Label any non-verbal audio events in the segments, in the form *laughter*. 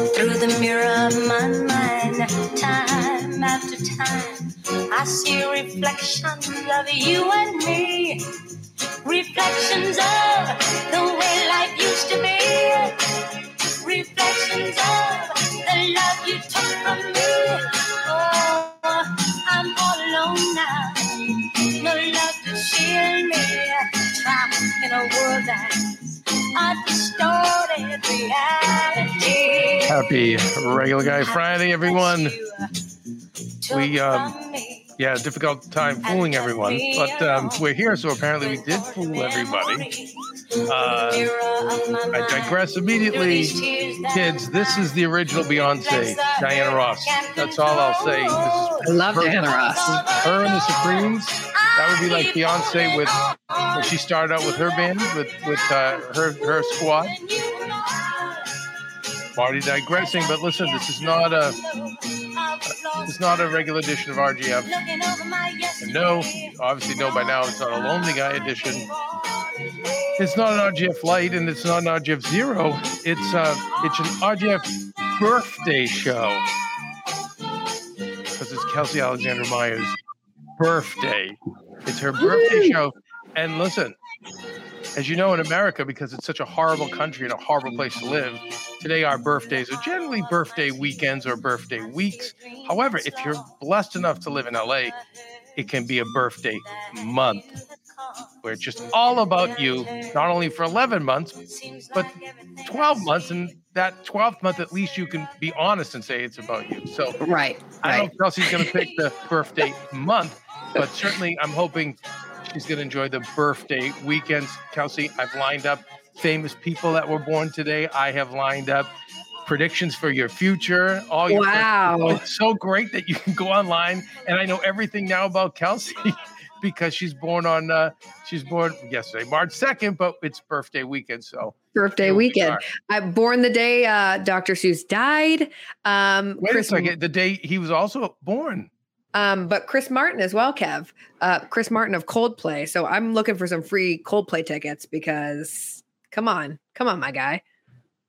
Through the mirror of my mind, time after time, I see reflections of you and me. Reflections of the way life used to be. Reflections of the love you took from me. Oh, I'm all alone now. No love to shield me. Trapped in a world reality. Happy regular guy Friday, everyone. We um, yeah, difficult time fooling everyone, but um, we're here, so apparently we did fool everybody. Uh, I digress immediately, kids. This is the original Beyonce, Diana Ross. That's all I'll say. This I love her- Diana Ross. Her and the Supremes. That would be like Beyonce with she started out with her band with with uh, her her squad. Already digressing, but listen, this is not a it's not a regular edition of RGF. And no, obviously know by now it's not a Lonely Guy edition. It's not an RGF Light, and it's not an RGF Zero. It's uh, it's an RGF birthday show because it's Kelsey Alexander Myers' birthday. It's her birthday show, and listen, as you know, in America, because it's such a horrible country and a horrible place to live, today our birthdays are generally birthday weekends or birthday weeks. However, if you're blessed enough to live in LA, it can be a birthday month where it's just all about you, not only for 11 months, but 12 months. And that 12th month, at least you can be honest and say it's about you. So Right. I don't Right. know if Kelsey's going to pick the *laughs* birthday month, but certainly I'm hoping she's going to enjoy the birthday weekends. Kelsey, I've lined up famous people that were born today. I have lined up predictions for your future. All your Wow. it's so great that you can go online and I know everything now about Kelsey *laughs* because she's born on uh she's born yesterday, March 2nd, but it's birthday weekend. So Birthday here we weekend. I'm born the day uh, Dr. Seuss died. Um, Wait Chris, a second. The day he was also born. Um, but Chris Martin as well, Kev. Uh, Chris Martin of Coldplay. So I'm looking for some free Coldplay tickets because come on, come on, my guy.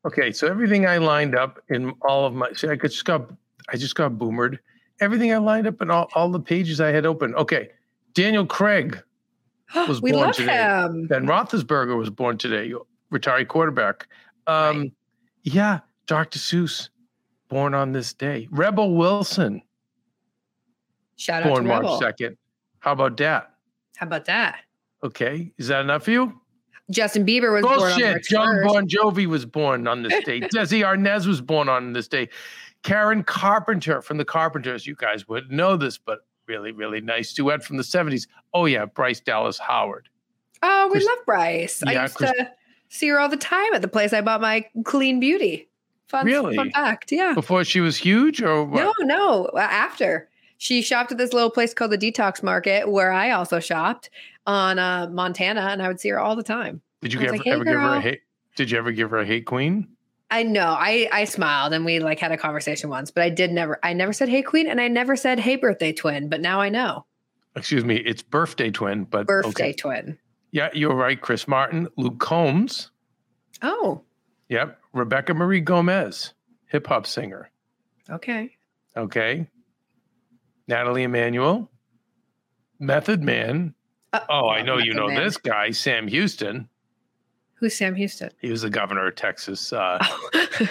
Okay, so everything I lined up in all of my see, I just got I just got boomered. Everything I lined up in all, all the pages I had open. Okay. Daniel Craig, *gasps* Was we born love today. him. Ben Roethlisberger was born today, retired quarterback. Um, yeah, Dr. Seuss, born on this day. Rebel Wilson, Shout out born to March Rebel. 2nd. How about that? How about that? Okay, is that enough for you? Justin Bieber was born on Bullshit. John 1st. Bon Jovi was born on this day. *laughs* Desi Arnaz was born on this day. Karen Carpenter from the Carpenters. You guys would know this, but really, really nice duet from the 70s. Oh, yeah, Bryce Dallas Howard. Oh, we Chris- love Bryce. I used Chris- to see her all the time at the place I bought my clean beauty. Fun, Really? fun fact. Yeah. Before she was huge, or what? No, no. After she shopped at this little place called the Detox Market, where I also shopped on uh, Montana, and I would see her all the time. Did you ever, like, "Hey, ever give her a hate? Did you ever give her a hate queen? I know. I I smiled and we like had a conversation once, but I did never. I never said "Hey Queen" and I never said "Hey Birthday Twin." But now I know. Excuse me, it's birthday twin, but Birthday okay. twin. Yeah, you're right. Chris Martin, Luke Combs. Oh, Yep. Rebecca Marie Gomez, hip hop singer. okay. Okay. Nathalie Emmanuel, Method Man. Uh, Oh, I know you know Man. this guy, Sam Houston. Who's Sam Houston? He was the governor of Texas. Uh, *laughs*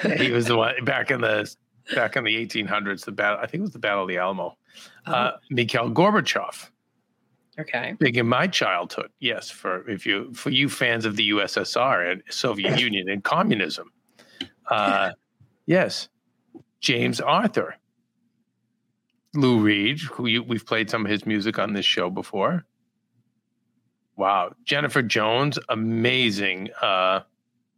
Oh. he was the one back in the back in the 1800s. The battle, I think it was the Battle of the Alamo. Uh, Mikhail Gorbachev, okay. big in my childhood. Yes, for if you for you fans of the USSR and Soviet *laughs* Union and communism. Uh, yes, James Arthur, Lou Reed, who you, we've played some of his music on this show before. Wow, Jennifer Jones, amazing. Uh,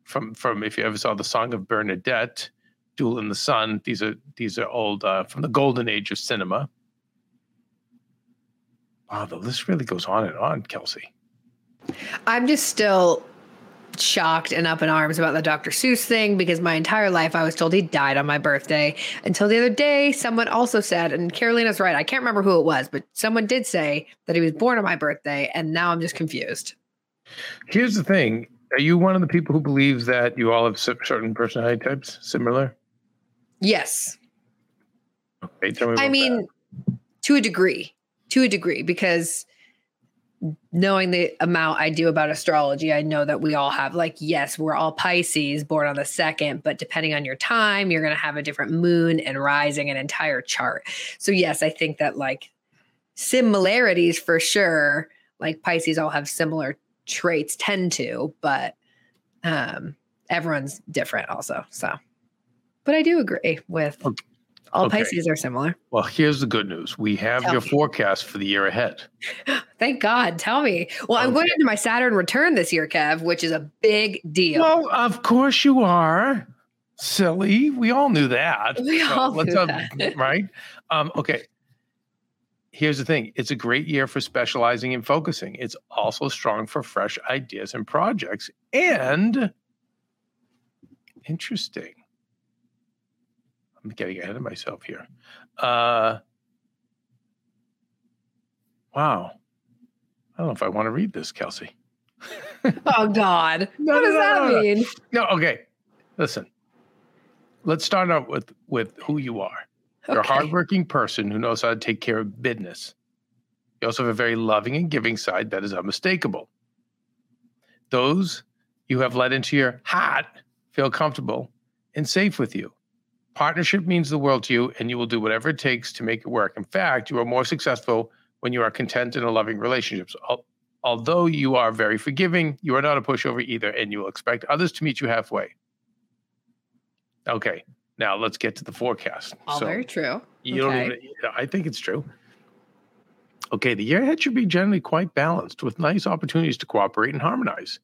from from if you ever saw the Song of Bernadette, Duel in the Sun. These are these are old uh, from the golden age of cinema. Wow, the list really goes on and on, Kelsey. I'm just still shocked and up in arms about the Dr. Seuss thing because my entire life I was told he died on my birthday until the other day someone also said and Carolina's right I can't remember who it was but someone did say that he was born on my birthday and now I'm just confused. Here's the thing: Are you one of the people who believes that you all have certain personality types similar? Yes. Okay, tell me. I mean to a degree. To a degree because knowing the amount I do about astrology, I know that we all have like yes, we're all Pisces born on the second, but depending on your time, you're going to have a different moon and rising an entire chart. So yes, I think that like similarities for sure, like Pisces all have similar traits tend to, but um everyone's different also. So but I do agree with Okay. All Okay. Pisces are similar. Well, here's the good news: we have Tell your me. forecast for the year ahead. *gasps* Thank God. Tell me. Well, I'm going Okay. into my Saturn return this year, Kev, which is a big deal. Well, of course you are. Silly. We all knew that. We all let's, knew that. *laughs* right? Um, okay. Here's the thing it's a great year for specializing and focusing. It's also strong for fresh ideas and projects. And interesting. I'm getting ahead of myself here. Uh, wow. I don't know if I want to read this, Kelsey. *laughs* oh God. No, what does no, that no, mean? No, okay. Listen. Let's start out with with who you are. You're a hardworking person who knows how to take care of business. You also have a very loving and giving side that is unmistakable. Those you have let into your heart feel comfortable and safe with you. Partnership means the world to you, and you will do whatever it takes to make it work. In fact, you are more successful when you are content in a loving relationship. Al- Although you are very forgiving, you are not a pushover either, and you will expect others to meet you halfway. Okay, now let's get to the forecast. All So- very true. you don't Okay. even, I think it's true. Okay, the year ahead should be generally quite balanced with nice opportunities to cooperate and harmonize.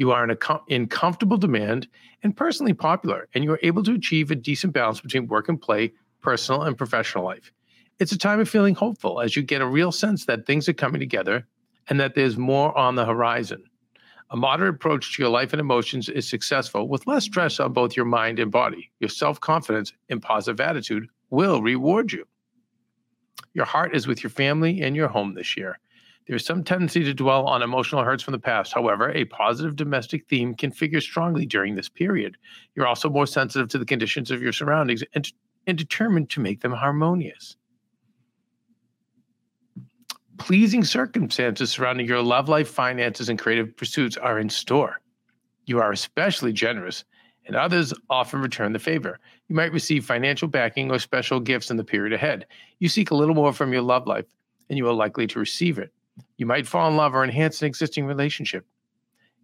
You are in, a com- in comfortable demand and personally popular, and you are able to achieve a decent balance between work and play, personal and professional life. It's a time of feeling hopeful as you get a real sense that things are coming together and that there's more on the horizon. A moderate approach to your life and emotions is successful with less stress on both your mind and body. Your self confidence and positive attitude will reward you. Your heart is with your family and your home this year. There is some tendency to dwell on emotional hurts from the past. However, a positive domestic theme can figure strongly during this period. You're also more sensitive to the conditions of your surroundings and, and determined to make them harmonious. Pleasing circumstances surrounding your love life, finances, and creative pursuits are in store. You are especially generous, and others often return the favor. You might receive financial backing or special gifts in the period ahead. You seek a little more from your love life, and you are likely to receive it. You might fall in love or enhance an existing relationship.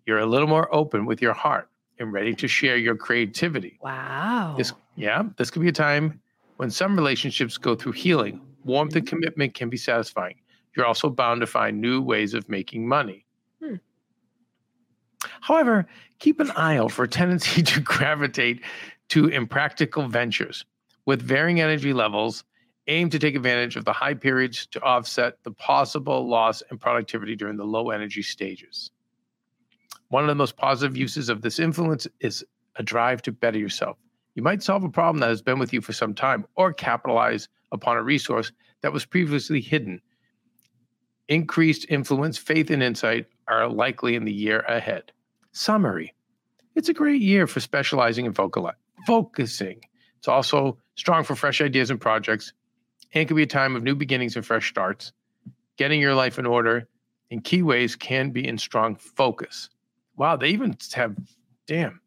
You're a little more open with your heart and ready to share your creativity. Wow. This, yeah, this could be a time when some relationships go through healing. Warmth and commitment can be satisfying. You're also bound to find new ways of making money. Hmm. However, keep an eye out for a tendency *laughs* to gravitate to impractical ventures. With varying energy levels, aim to take advantage of the high periods to offset the possible loss in productivity during the low energy stages. One of the most positive uses of this influence is a drive to better yourself. You might solve a problem that has been with you for some time or capitalize upon a resource that was previously hidden. Increased influence, faith, and insight are likely in the year ahead. Summary It's a great year for specializing and focusing. It's also strong for fresh ideas and projects, and can be a time of new beginnings and fresh starts. Getting your life in order in key ways can be in strong focus. Wow, they even have, damn,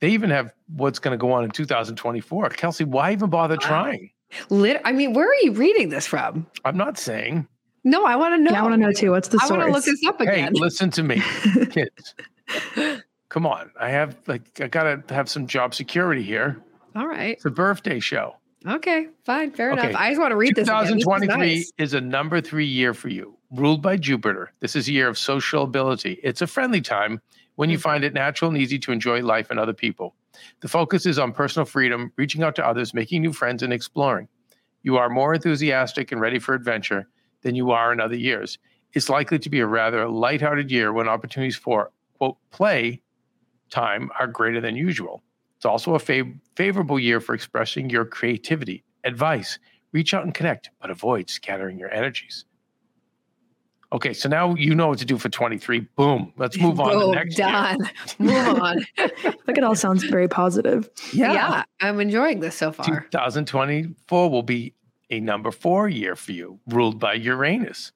they even have what's going to go on in 2024. Kelsey, why even bother Wow. trying? Lit- I mean, where are you reading this from? I'm not saying. No, I want to know. Yeah, I want to know too. What's the I source? want to look this up again. Hey, again. listen to me, *laughs* kids. Come on, I have like I gotta have some job security here. All right. It's a birthday show. Okay. Fine. Fair Okay. enough. I just want to read this. again. This 2023 nice. is a number three year for you, ruled by Jupiter. This is a year of social ability. It's a friendly time when you Mm. find it natural and easy to enjoy life and other people. The focus is on personal freedom, reaching out to others, making new friends, and exploring. You are more enthusiastic and ready for adventure than you are in other years. It's likely to be a rather lighthearted year when opportunities for, quote, play time are greater than usual. It's also a fav- favorable year for expressing your creativity. Advice reach out and connect, but avoid scattering your energies. Okay, so now you know what to do for 23. Boom. Let's move on to Boom, next done. *laughs* Move on. *laughs* Like it all sounds very positive. Yeah. yeah. I'm enjoying this so far. 2024 will be a number four year for you, ruled by Uranus.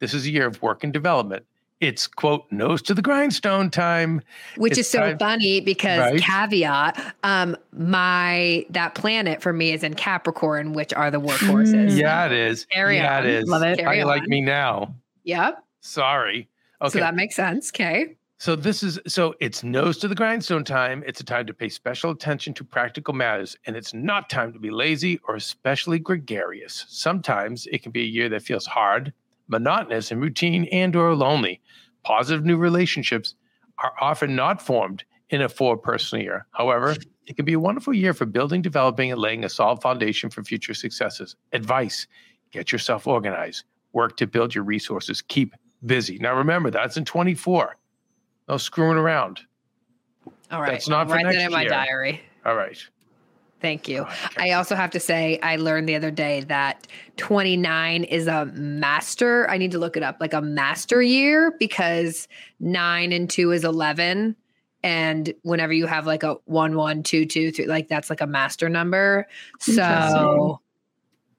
This is a year of work and development. It's, quote, nose to the grindstone time. Which It's is so time- funny because Right. caveat, um, my that planet for me is in Capricorn, which are the workhorses. Mm. Yeah, it is. Carry yeah, on. it is. Love it. How Carry you like on. me now? Yep. Sorry. Okay. So that makes sense. Okay. So this is so it's nose to the grindstone time. It's a time to pay special attention to practical matters, and it's not time to be lazy or especially gregarious. Sometimes it can be a year that feels hard, monotonous, and routine and or lonely. Positive new relationships are often not formed in a four person year. However, it can be a wonderful year for building, developing, and laying a solid foundation for future successes. Advice get yourself organized, work to build your resources, keep busy. Now, remember, that's in 24. No screwing around. All right. That's not I'll for write that in my year. diary. All right. Thank you. Go. I also have to say, I learned the other day that 29 is a master. I need to look it up, like a master year, because nine and two is 11. And whenever you have like a one, one, two, two, three, like that's like a master number. So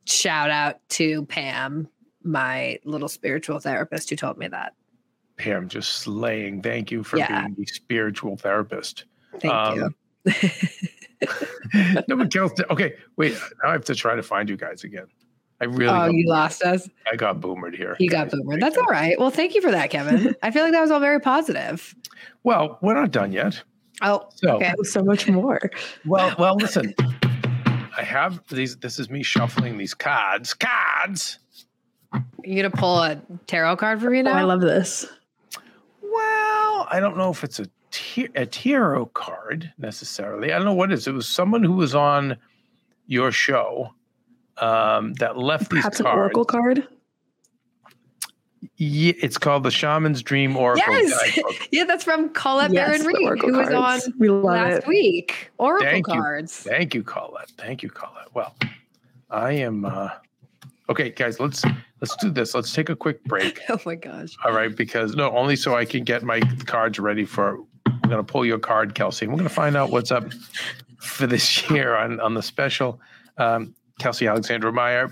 shout out to Pam, my little spiritual therapist who told me that. Pam, just slaying. Thank you for Yeah. being the spiritual therapist. Thank Um, you. *laughs* *laughs* no one else. Okay, wait. Now I have to try to find you guys again. I really, oh, got, you lost us. I got boomered here. You got guys. boomer. That's all right. Well, thank you for that, Kevin. *laughs* I feel like that was all very positive. Well, we're not done yet. Oh, So, okay. Oh, so much more. well, well. Listen, I have these. This is me shuffling these cards. Cards. Are You gonna pull a tarot card for me Oh, now? I love this. Well, I don't know if it's a tar- a tarot card necessarily. I don't know what it is. It was someone who was on your show um, that left these Perhaps an oracle card. Yeah, it's called the Shaman's Dream Oracle yes, *laughs* yeah, that's from Colette Yes, Baron-Reid, oracle who was on We last it. week. Oracle Thank you. cards. Thank you, Colette. Thank you, Colette. Well, I am uh, okay, guys. Let's let's do this. Let's take a quick break. *laughs* Oh my gosh. All right, because no, only so I can get my cards ready for. I'm going to pull your card, Kelsey. We're going to find out what's up for this year on on the special um, Kelsey Alexandra Meyer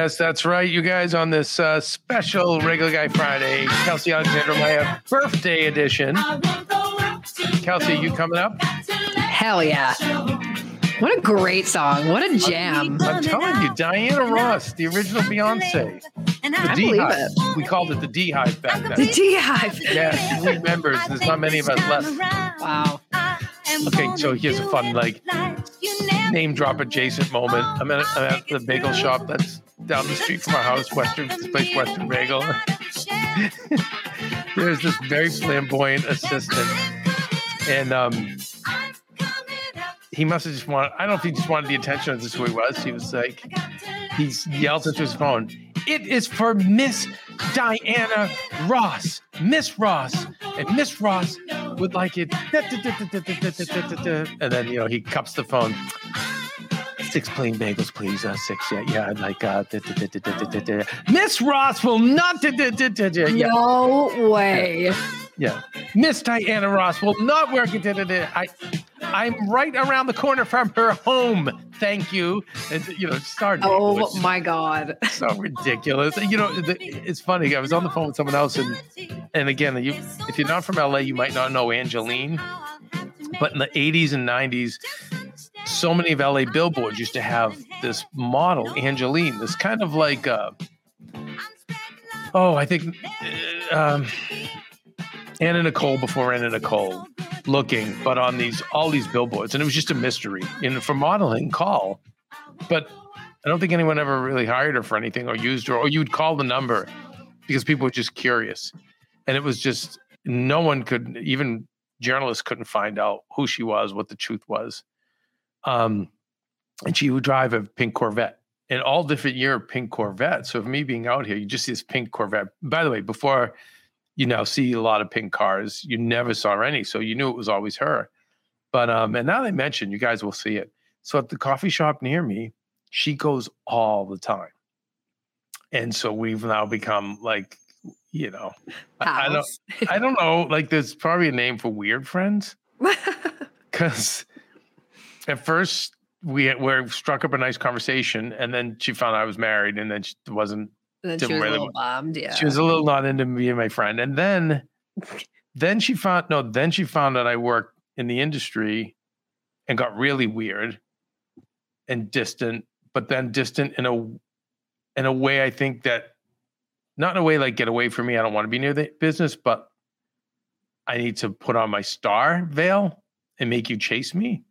Yes, that's right, you guys, on this uh, special Regular Guy Friday, Kelsey Alexander Maya birthday edition. Kelsey, you coming up? Hell yeah. What a great song. What a jam. I'm telling you, Diana Ross, the original Beyonce. The I D believe Hive. it. We called it the D Hive back The then. D Hive. Yeah, three members. There's not many of us left. Wow. Okay, so here's a fun, like, name drop adjacent moment. I'm at, I'm at the bagel shop that's down the street from our house, Western, this place, Western Bagel. *laughs* There's this very flamboyant assistant, and um, he must have just wanted, I don't know if he just wanted the attention, this is who he was. He was like, he yells into his phone, It is for Miss Diana Ross. Miss Ross. And Miss Ross would like it. And then, you know, he cups the phone. Six plain bagels, please. Uh, six, yeah, yeah. I'd like uh, Miss Ross will not. Yeah, No way. yeah. Miss Diana Ross will not work. I, I'm right around the corner from her home. Thank you. And you know, started. Oh my God. so ridiculous. You know, the, it's funny. I was on the phone with someone else, and and again, you, if you're not from LA, you might not know Angeline. But in the 80s and 90s, so many of LA billboards used to have this model, Angeline, this kind of like, uh, oh, I think uh, um, Anna Nicole before Anna Nicole looking, but on these all these billboards, and it was just a mystery. And for modeling, call, but I don't think anyone ever really hired her for anything or used her, or you'd call the number because people were just curious. And it was just no one could, even journalists couldn't find out who she was, what the truth was. Um, and she would drive a pink Corvette. And all different year pink Corvette. So of me being out here, you just see this pink Corvette. By the way, before you now see a lot of pink cars, you never saw any. So you knew it was always her. But um, and now they mention you guys will see it. So at the coffee shop near me, she goes all the time. And so we've now become like, you know, I, I don't I don't know, like there's probably a name for weird friends. *laughs* Cause at first we we struck up a nice conversation and then she found out I was married and then she wasn't And then she was really a little bummed. Yeah. she was a little not into me and my friend. And then then she found no, then she found that I worked in the industry and got really weird and distant, but then distant in a in a way I think that not in a way like get away from me. I don't want to be near the business, but I need to put on my star veil and make you chase me.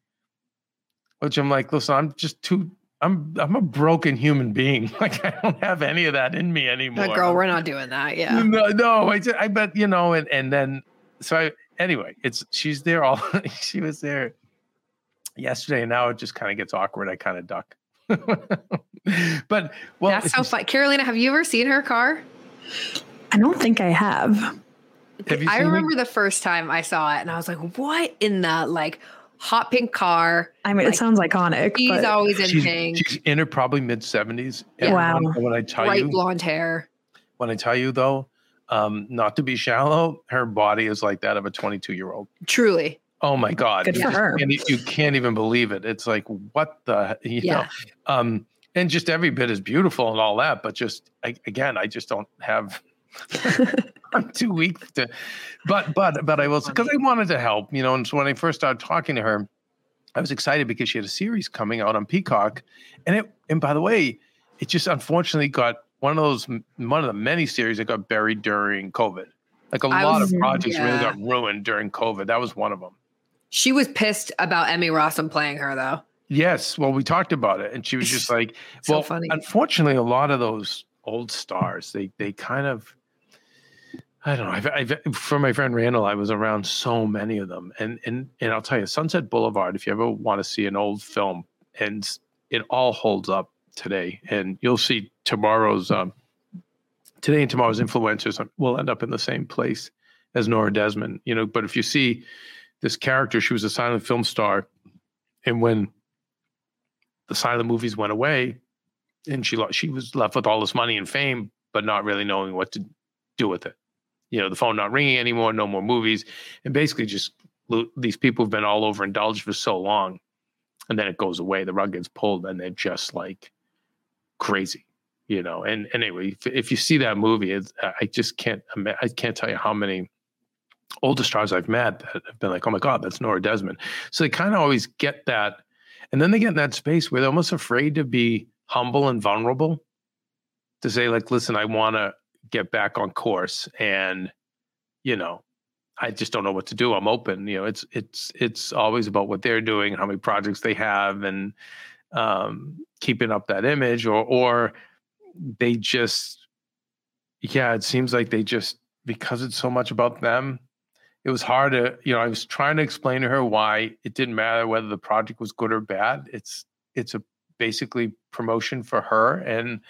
Which I'm like, listen, I'm just too I'm I'm a broken human being. *laughs* Like I don't have any of that in me anymore. But girl, we're not doing that. Yeah. No, no, I, ju- I bet you know, and and then so I anyway, it's she's there all *laughs* she was there yesterday, and now it just kind of gets awkward. I kind of duck. *laughs* but well, That's so fun. Carolina, have you ever seen her car? I don't think I have. Have you I seen her? remember the first time I saw it and I was like, what in the like hot pink car? I mean, Like, it sounds iconic. She's but always in she's, pink, she's in her probably mid seventies. Yeah. Wow. When I tell bright you, blonde hair. when I tell you though, um, not to be shallow, her body is like that of a twenty-two year old. Truly. Oh my God. Good you for just her. can't you can't even believe it. It's like, what the, you know, um, and just every bit is beautiful and all that, but just I, again, I just don't have, *laughs* I'm too weak to, but, but, but I will, because I wanted to help, you know, and so when I first started talking to her, I was excited because she had a series coming out on Peacock. And it, and by the way, it just unfortunately got one of those, one of the many series that got buried during COVID. Like a I lot was- of projects really got ruined during COVID. That was one of them. She was pissed about Emmy Rossum playing her though. Yes, well, we talked about it, and she was just *laughs* like, So "Well, funny. unfortunately, a lot of those old stars, they they kind of, I don't know. I've, I've for my friend Randall, I was around so many of them, and and and I'll tell you, Sunset Boulevard. If you ever want to see an old film, and it all holds up today, and you'll see tomorrow's um, today and tomorrow's influencers will end up in the same place as Nora Desmond. You know, but if you see this character, she was a silent film star, and when the silent movies went away and she she was left with all this money and fame but not really knowing what to do with it you know the phone not ringing anymore no more movies. And basically just these people have been all over indulged for so long and then it goes away the rug gets pulled and they're just like crazy you know? And, anyway if, if you see that movie it's, i just can't i can't tell you how many older stars i've met that have been like oh my god that's nora desmond. So they kind of always get that and then they get in that space where they're almost afraid to be humble and vulnerable to say, like, listen, I want to get back on course. And, you know, I just don't know what to do. I'm open. You know, it's it's it's always about what they're doing, how many projects they have, and um, keeping up that image, or or they just, yeah, it seems like they just because it's so much about them, it was hard to you know i was trying to explain to her why it didn't matter whether the project was good or bad it's it's a basically promotion for her and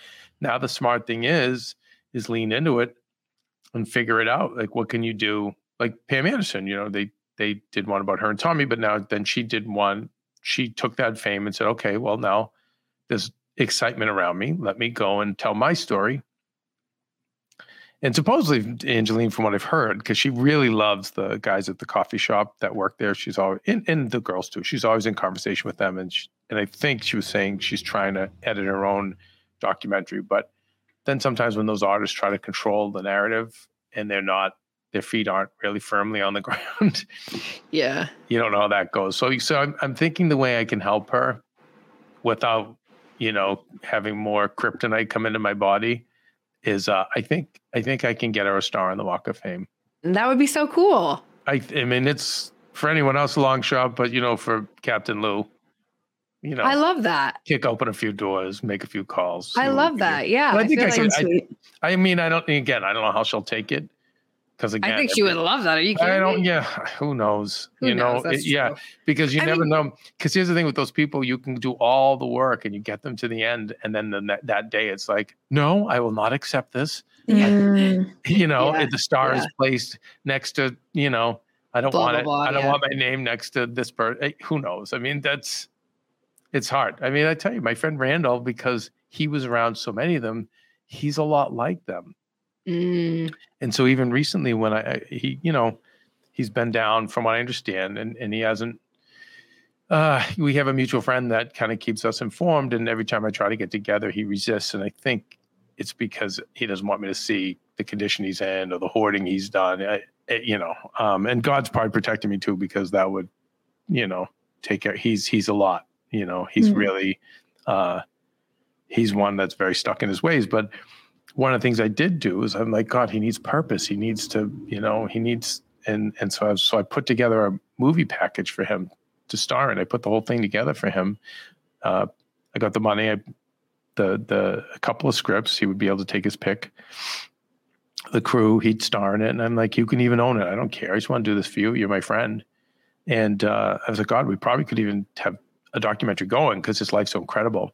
now the smart thing is is lean into it and figure it out like what can you do like pam anderson you know they they did one about her and tommy but now then she did one she took that fame and said okay well now there's excitement around me let me go and tell my story and supposedly Angeline, from what I've heard, because she really loves the guys at the coffee shop that work there. She's always and, and the girls too. She's always in conversation with them, and she, and I think she was saying she's trying to edit her own documentary. But then sometimes when those artists try to control the narrative and they're not, their feet aren't really firmly on the *laughs* ground. Yeah. you don't know how that goes. So so I'm I'm thinking the way I can help her without you know having more kryptonite come into my body is uh, I think I think I can get her a star on the Walk of Fame. That would be so cool. I I mean it's for anyone else a long shot, but you know for Captain Lou, you know, I love that. kick open a few doors, make a few calls. I love that. Yeah. But I think I like- sweet. I mean, I don't. Again, I don't know how she'll take it because again, I think she would love that. Are you kidding I don't. me? Yeah, *sighs* who knows? Who you knows? know, it- yeah, because you I never mean- know. Because here's the thing with those people, you can do all the work and you get them to the end, and then the, that that day, it's like, no, I will not accept this. Mm, *laughs* You know, Yeah, the star is placed next to. You know, I don't Blah, want blah, it. blah, I don't yeah. want my name next to this person. Who knows? I mean, that's it's hard. I mean, I tell you, my friend Randall, because he was around so many of them, he's a lot like them. Mm, And so even recently, when I I- he, you know, he's been down from what I understand, and and he hasn't. Uh, we have a mutual friend that kind of keeps us informed, and every time I try to get together, he resists, and I think it's because he doesn't want me to see the condition he's in or the hoarding he's done. I, I- you know, um, and God's probably protecting me too because that would, you know, take care. He's he's a lot. You know, he's Mhm. really, uh, he's one that's very stuck in his ways, but one of the things I did do is I'm like, God, he needs purpose. He needs to, you know, he needs, and and so I so I put together a movie package for him to star in. I put the whole thing together for him. Uh, I got the money. I the the a couple of scripts. He would be able to take his pick. The crew, he'd star in it, and I'm like, you can even own it. I don't care. I just want to do this for you. You're my friend. And uh, I was like, God, we probably could even have a documentary going because his life's so incredible.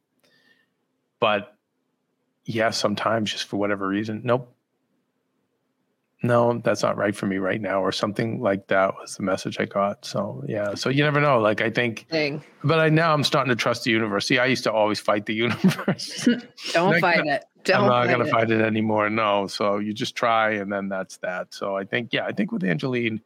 But yeah, sometimes just for whatever reason, nope. No, that's not right for me right now, or something like that was the message I got. So yeah, so you never know. Like I think, thing. but I now I'm starting to trust the universe. See, I used to always fight the *laughs* universe. *laughs* Don't Like, fight it. *laughs* Don't I'm not gonna it. fight it anymore. No, so you just try, and then that's that. So I think, yeah, I think with Angeline,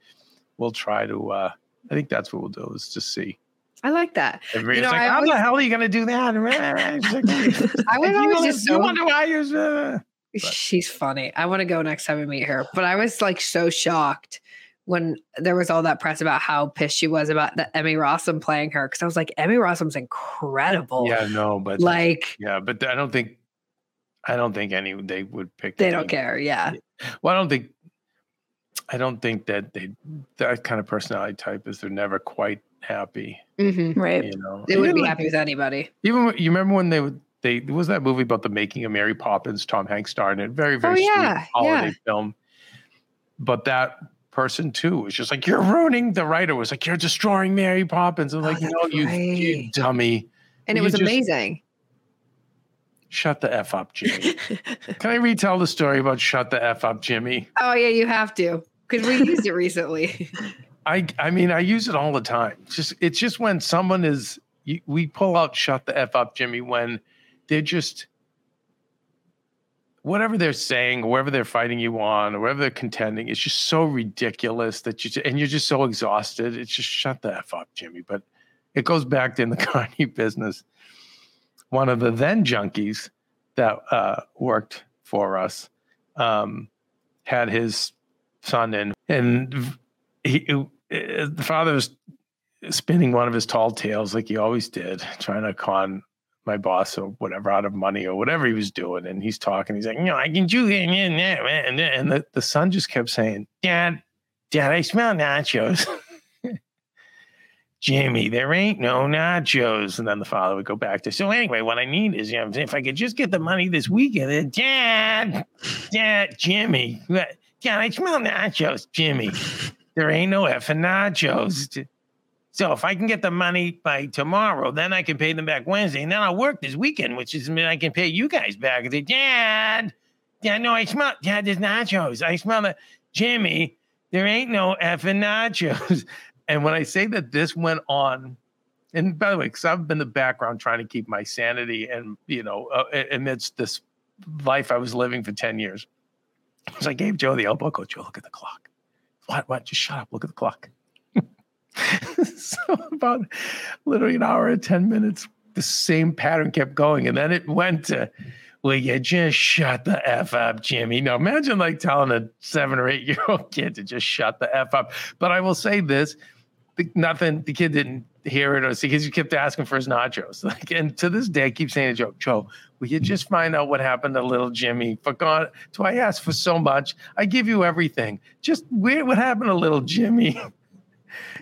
we'll try to. uh I think that's what we'll do is just see. I like that. Everybody's know, like, how always- the hell are you gonna do that? *laughs* I was you always wonder- just you wonder why you're. uh, She's funny. I want to go next time I meet her. But I was like so shocked when there was all that press about how pissed she was about the Emmy Rossum playing her. Cause I was like, Emmy Rossum's incredible. Yeah, no, but Like yeah, but I don't think, I don't think any they would pick. they don't care. Yeah. Well, I don't think, I don't think that they that kind of personality type is they're never quite happy. hmm right. You know, They wouldn't be happy with anybody. Even you remember when they would they there was that movie about the making of Mary Poppins, Tom Hanks starred in it. Very very Oh, yeah, sweet holiday yeah. film. But that person too was just like you're ruining. The writer was like you're destroying Mary Poppins. I'm Oh, like no, that's you, you dummy. And it You was just- amazing. Shut the f up, Jimmy. *laughs* Can I retell the story about shut the f up, Jimmy? oh yeah, you have to. Because we used it recently. *laughs* I I mean I use it all the time. It's just it's just when someone is you, we pull out shut the f up, Jimmy, when they're just whatever they're saying, or whatever they're fighting you on, or whatever they're contending, it's just so ridiculous that you and you're just so exhausted. It's just shut the f up, Jimmy. But it goes back to in the *laughs* Carney business. One of the then junkies that uh, worked for us um, had his son in, and he uh, the father was spinning one of his tall tales like he always did, trying to con my boss or whatever out of money or whatever he was doing. And he's talking, he's like, you know, I can do it. And, the, the son just kept saying, Dad, Dad, I smell nachos. *laughs* Jimmy, there ain't no nachos. And then the father would go back to, so anyway, what I need is, you know, if I could just get the money this weekend, then, Dad, Dad, Jimmy, Dad, I smell nachos, Jimmy. There ain't no effing nachos. So if I can get the money by tomorrow, then I can pay them back Wednesday, and then I'll work this weekend, which is mean I can pay you guys back. I say, Dad, Dad, no, I smell, Dad, there's nachos. I smell the Jimmy. There ain't no effing nachos. *laughs* And when I say that this went on, and by the way, because I've been in the background trying to keep my sanity and you know uh, amidst this life I was living for ten years, so I gave Joe the elbow. Go, Joe, look at the clock. What? What? Just shut up. Look at the clock. *laughs* so about literally an hour and 10 minutes, the same pattern kept going. And then it went to, Will you just shut the F up, Jimmy? Now imagine like telling a seven or eight year old kid to just shut the F up. But I will say this the, nothing, the kid didn't hear it or see because he kept asking for his nachos. *laughs* Like, and to this day, I keep saying to Joe, Joe, will you just find out what happened to little Jimmy? For God, do I ask for so much? I give you everything. Just where what happened to little Jimmy? *laughs*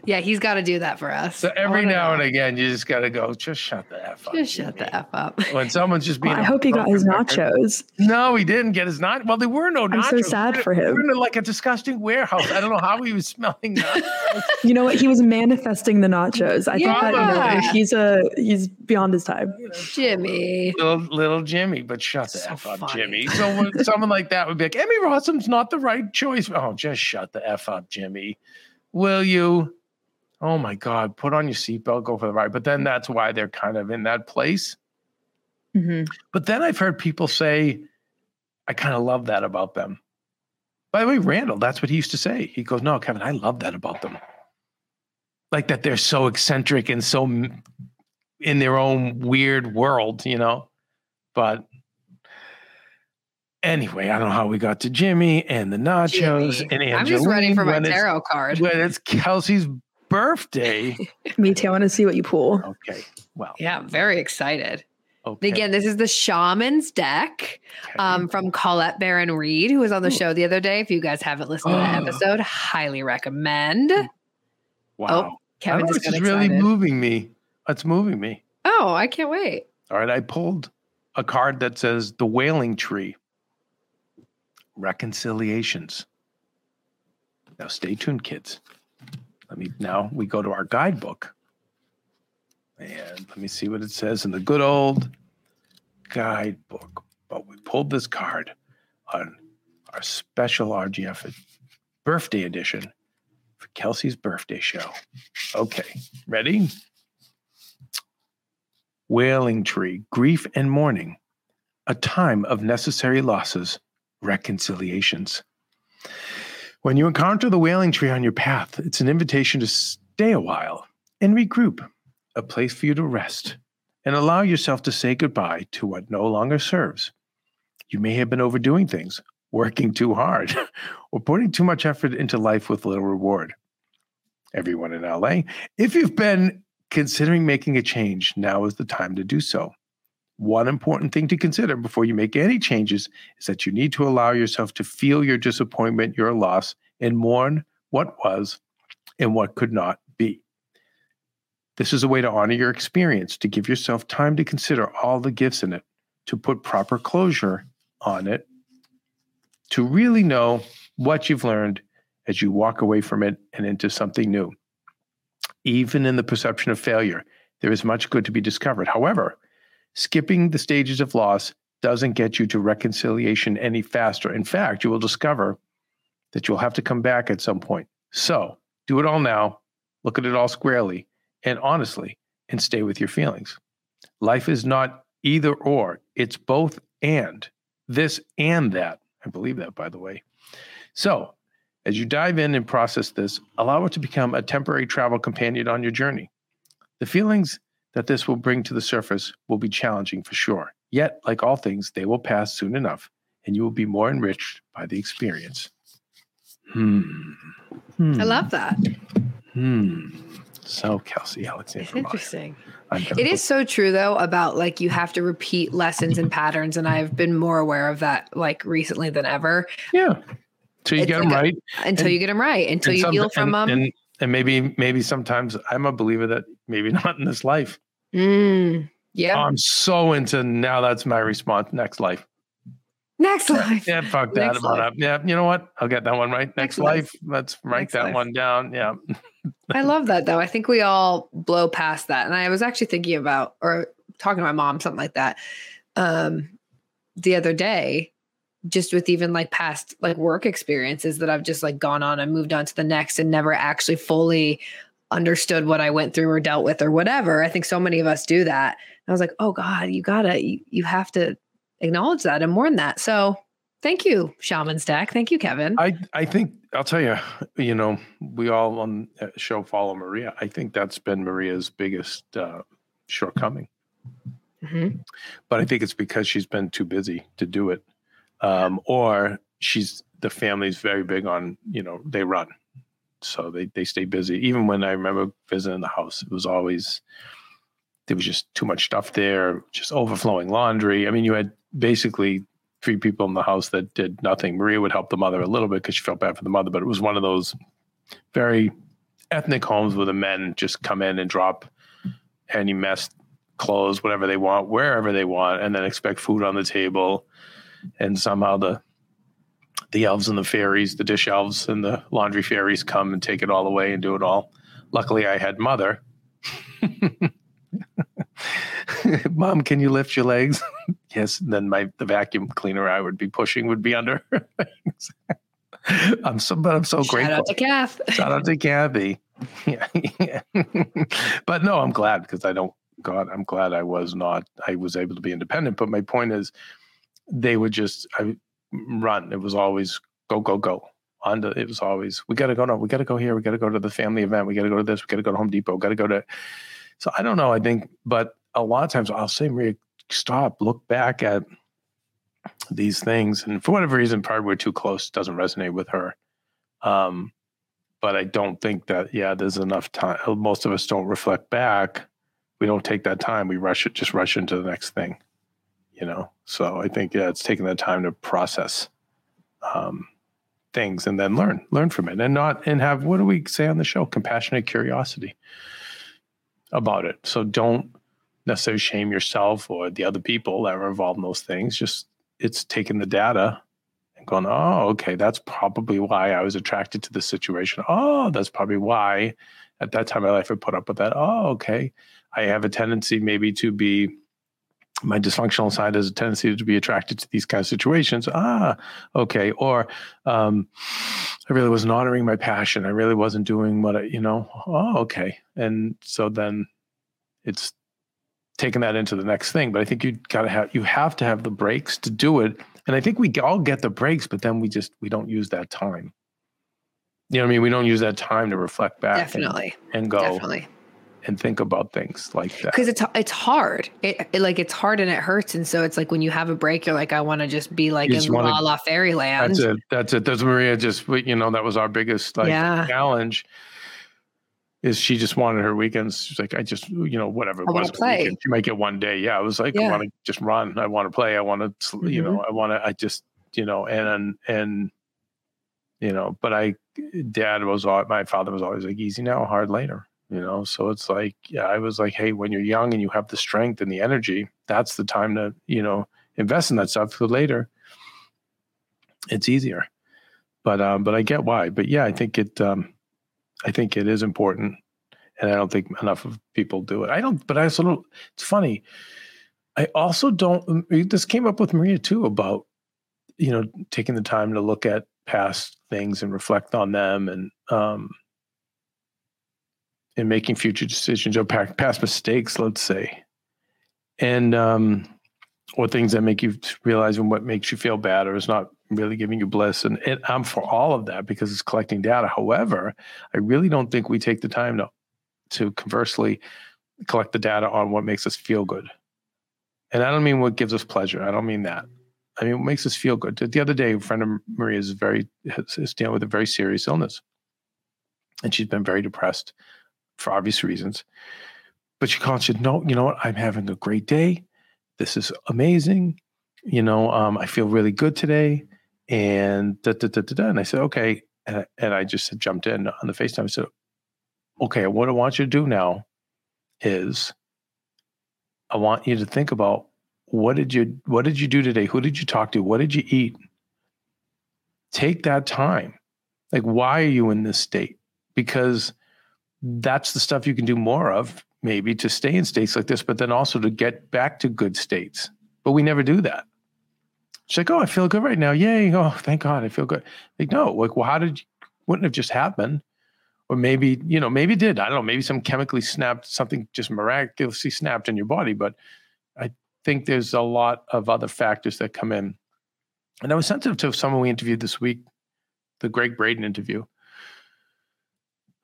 Yeah, he's got to do that for us. So every now know. and again, you just got to go, just shut the F up. Just shut the F up. When someone's just being. Well, I a hope he got his broken record- nachos. No, he didn't get his nachos. Well, there were no nachos. I'm so sad We're for him. We're in like a disgusting warehouse. I don't know how he was smelling nachos. *laughs* You know what? He was manifesting the nachos. I think that you know, he's a he's beyond his time. Jimmy. little little Jimmy, but shut the So f up, funny. Jimmy. So when *laughs* someone like that would be like, Emmy Rossum's not the right choice. Oh, just shut the f up, Jimmy. Will you? Oh my God, put on your seatbelt, go for the ride. But then that's why they're kind of in that place. Mhm. But then I've heard people say, I kind of love that about them. By the way, Randall, that's what he used to say. He goes, No, Kevin, I love that about them. Like that they're so eccentric and so in their own weird world, you know? But anyway, I don't know how we got to Jimmy and the nachos Jimmy. and I'm just ready for my tarot card. When it's Kelsey's birthday. *laughs* Me too. I want to see what you pull. Okay. Well, Yeah, I'm very excited. okay. Again, this is the Shaman's deck okay. um, from Colette Baron-Reid, who was on the show the other day. If you guys haven't listened to that *gasps* episode, highly recommend. wow. Kevin just this got is really moving me. It's moving me. Oh, I can't wait. All right, I pulled a card that says the wailing tree. Reconciliations. Now stay tuned, kids. Let me now we go to our guidebook. And let me see what it says in the good old guidebook. But we pulled this card on our special RGF birthday edition for Kelsey's birthday show. Okay, ready? Wailing tree, grief and mourning, a time of necessary losses, reconciliations. When you encounter the wailing tree on your path, it's an invitation to stay a while and regroup, a place for you to rest and allow yourself to say goodbye to what no longer serves. You may have been overdoing things, working too hard, *laughs* or putting too much effort into life with little reward. Everyone in LA, if you've been considering making a change, now is the time to do so. One important thing to consider before you make any changes is that you need to allow yourself to feel your disappointment, your loss, and mourn what was and what could not be. This is a way to honor your experience, to give yourself time to consider all the gifts in it, to put proper closure on it, to really know what you've learned as you walk away from it and into something new. Even in the perception of failure, there is much good to be discovered. However, skipping the stages of loss doesn't get you to reconciliation any faster. In fact, you will discover that you'll have to come back at some point. So do it all now, look at it all squarely and honestly, and stay with your feelings. Life is not either or, it's both and this and that. I believe that, by the way. So, as you dive in and process this, allow it to become a temporary travel companion on your journey. The feelings that this will bring to the surface will be challenging for sure. Yet, like all things, they will pass soon enough, and you will be more enriched by the experience. Hmm. I love that. Hmm. So, Kelsey Alexander. It's Meyer, interesting. I'm gonna It is so true though about like you have to repeat lessons and patterns, and I've been more aware of that like recently than ever. Yeah. Until you It's get them like a- right. Until And- you get them right, until you some- heal from and, them. And, and maybe, maybe sometimes I'm a believer that maybe *laughs* not in this life. Mm, yeah. I'm so into now. That's my response. Next life. Next life. Yeah, fuck that. Next I'm life. up. Yeah, you know what? I'll get that one right. Next, Next life. life. Let's write Next that life. one down. Yeah. I love that though. I think we all blow past that. And I was actually thinking about or talking to my mom, something like that, um, the other day, just with even like past like work experiences that I've just like gone on and moved on to the next and never actually fully understood what I went through or dealt with or whatever. I think so many of us do that. And I was like, oh God, you gotta, you, you have to acknowledge that and mourn that. So thank you, Shaman Stack. Thank you, Kevin. I, I think I'll tell you, you know, we all on the show follow Maria. I think that's been Maria's biggest uh, shortcoming. Mhm. but I think it's because she's been too busy to do it, um, or she's the family's very big on you know they run, so they they stay busy. Even when I remember visiting the house, it was always there was just too much stuff there, just overflowing laundry. I mean, you had basically three people in the house that did nothing. Maria would help the mother a little bit because she felt bad for the mother, but it was one of those very ethnic homes where the men just come in and drop any mess clothes, whatever they want, wherever they want, and then expect food on the table. And somehow the the elves and the fairies, the dish elves and the laundry fairies come and take it all away and do it all. Luckily, I had mother. *laughs* Mom, can you lift your legs? *laughs* yes. And then my the vacuum cleaner I would be pushing would be under her *laughs* legs. I'm so, but I'm so Shout grateful. Shout out to Kath. Shout out to Kathy. Yeah, yeah. but no, I'm glad because I don't. God, I'm glad I was not. I was able to be independent. But my point is, they would just I run. It was always go, go, go. On it was always we got to go. No, we got to go here. We got to go to the family event. We got to go to this. We got to go to Home Depot. Got to go to. So I don't know. I think, but a lot of times I'll say, Maria, stop, look back at these things, and for whatever reason, probably we're too close. Doesn't resonate with her. Um, but I don't think that yeah, there's enough time. Most of us don't reflect back. We don't take that time. We rush it, just rush into the next thing, you know. So I think yeah, it's taking that time to process um, things and then learn, learn from it, and not and have what do we say on the show? Compassionate curiosity about it. So don't necessarily shame yourself or the other people that were involved in those things. Just it's taking the data and going, oh, okay, that's probably why I was attracted to this situation. Oh, that's probably why at that time in my life I put up with that. Oh, okay. I have a tendency maybe to be my dysfunctional side has a tendency to be attracted to these kind of situations. Ah, okay. Or um, I really wasn't honoring my passion. I really wasn't doing what I, you know, oh, okay. And so then it's taking that into the next thing. But I think you gotta have you have to have the breaks to do it. And I think we all get the breaks, but then we just we don't use that time. You know what I mean? We don't use that time to reflect back and- Definitely. and, go Definitely. And think about things like that. Because it's it's hard. It, it- like it's hard and it hurts, and so it's like when you have a break, you're like, I want to just be like You in wanna- La La Fairyland. That's it. That's it. That's Maria. Just you know, that was our biggest like Yeah. challenge. Is she just wanted her weekends? She's like, I just you know whatever it I was. play. weekend. She might get one day. Yeah, I was like, I want to just run. I want to play. I want to you know. Mm-hmm. I want to. I just you know and and you know. But I, dad was all. My father was always like, easy now, hard later. You know. So it's like, yeah, I was like, hey, when you're young and you have the strength and the energy, that's the time to you know invest in that stuff. For later, it's easier but um, but I get why. But yeah, I think it um, I think it is important, and I don't think enough of people do it. I don't, but I also don't. It's funny. I also don't. um, This came up with Maria too about you know taking the time to look at past things and reflect on them, and um, and making future decisions or past mistakes, let's say, and um, or things that make you realize what makes you feel bad or is not really giving you bliss. And, and I'm for all of that because it's collecting data. However, I really don't think we take the time to to conversely collect the data on what makes us feel good. And I don't mean what gives us pleasure. I don't mean that. I mean what makes us feel good. The other day, a friend of Maria's is very is dealing with a very serious illness, and she's been very depressed for obvious reasons. But she called. She said, "No, you know what? I'm having a great day. This is amazing. You know, um, I feel really good today." And da, da, da, da, da. and I said, "Okay." And I, and I just jumped in on the FaceTime. I said, "Okay, what I want you to do now is, I want you to think about what did you what did you do today? Who did you talk to? What did you eat? Take that time. Like, why are you in this state? Because that's the stuff you can do more of, maybe to stay in states like this, but then also to get back to good states. But we never do that. She's like, oh, I feel good right now. Yay. Oh, thank God. I feel good. Like, no, like, well, how did you, wouldn't have just happened? Or maybe, you know, maybe did. I don't know. Maybe some chemically snapped, something just miraculously snapped in your body. But I think there's a lot of other factors that come in. And I was sensitive to someone we interviewed this week, the Gregg Braden interview.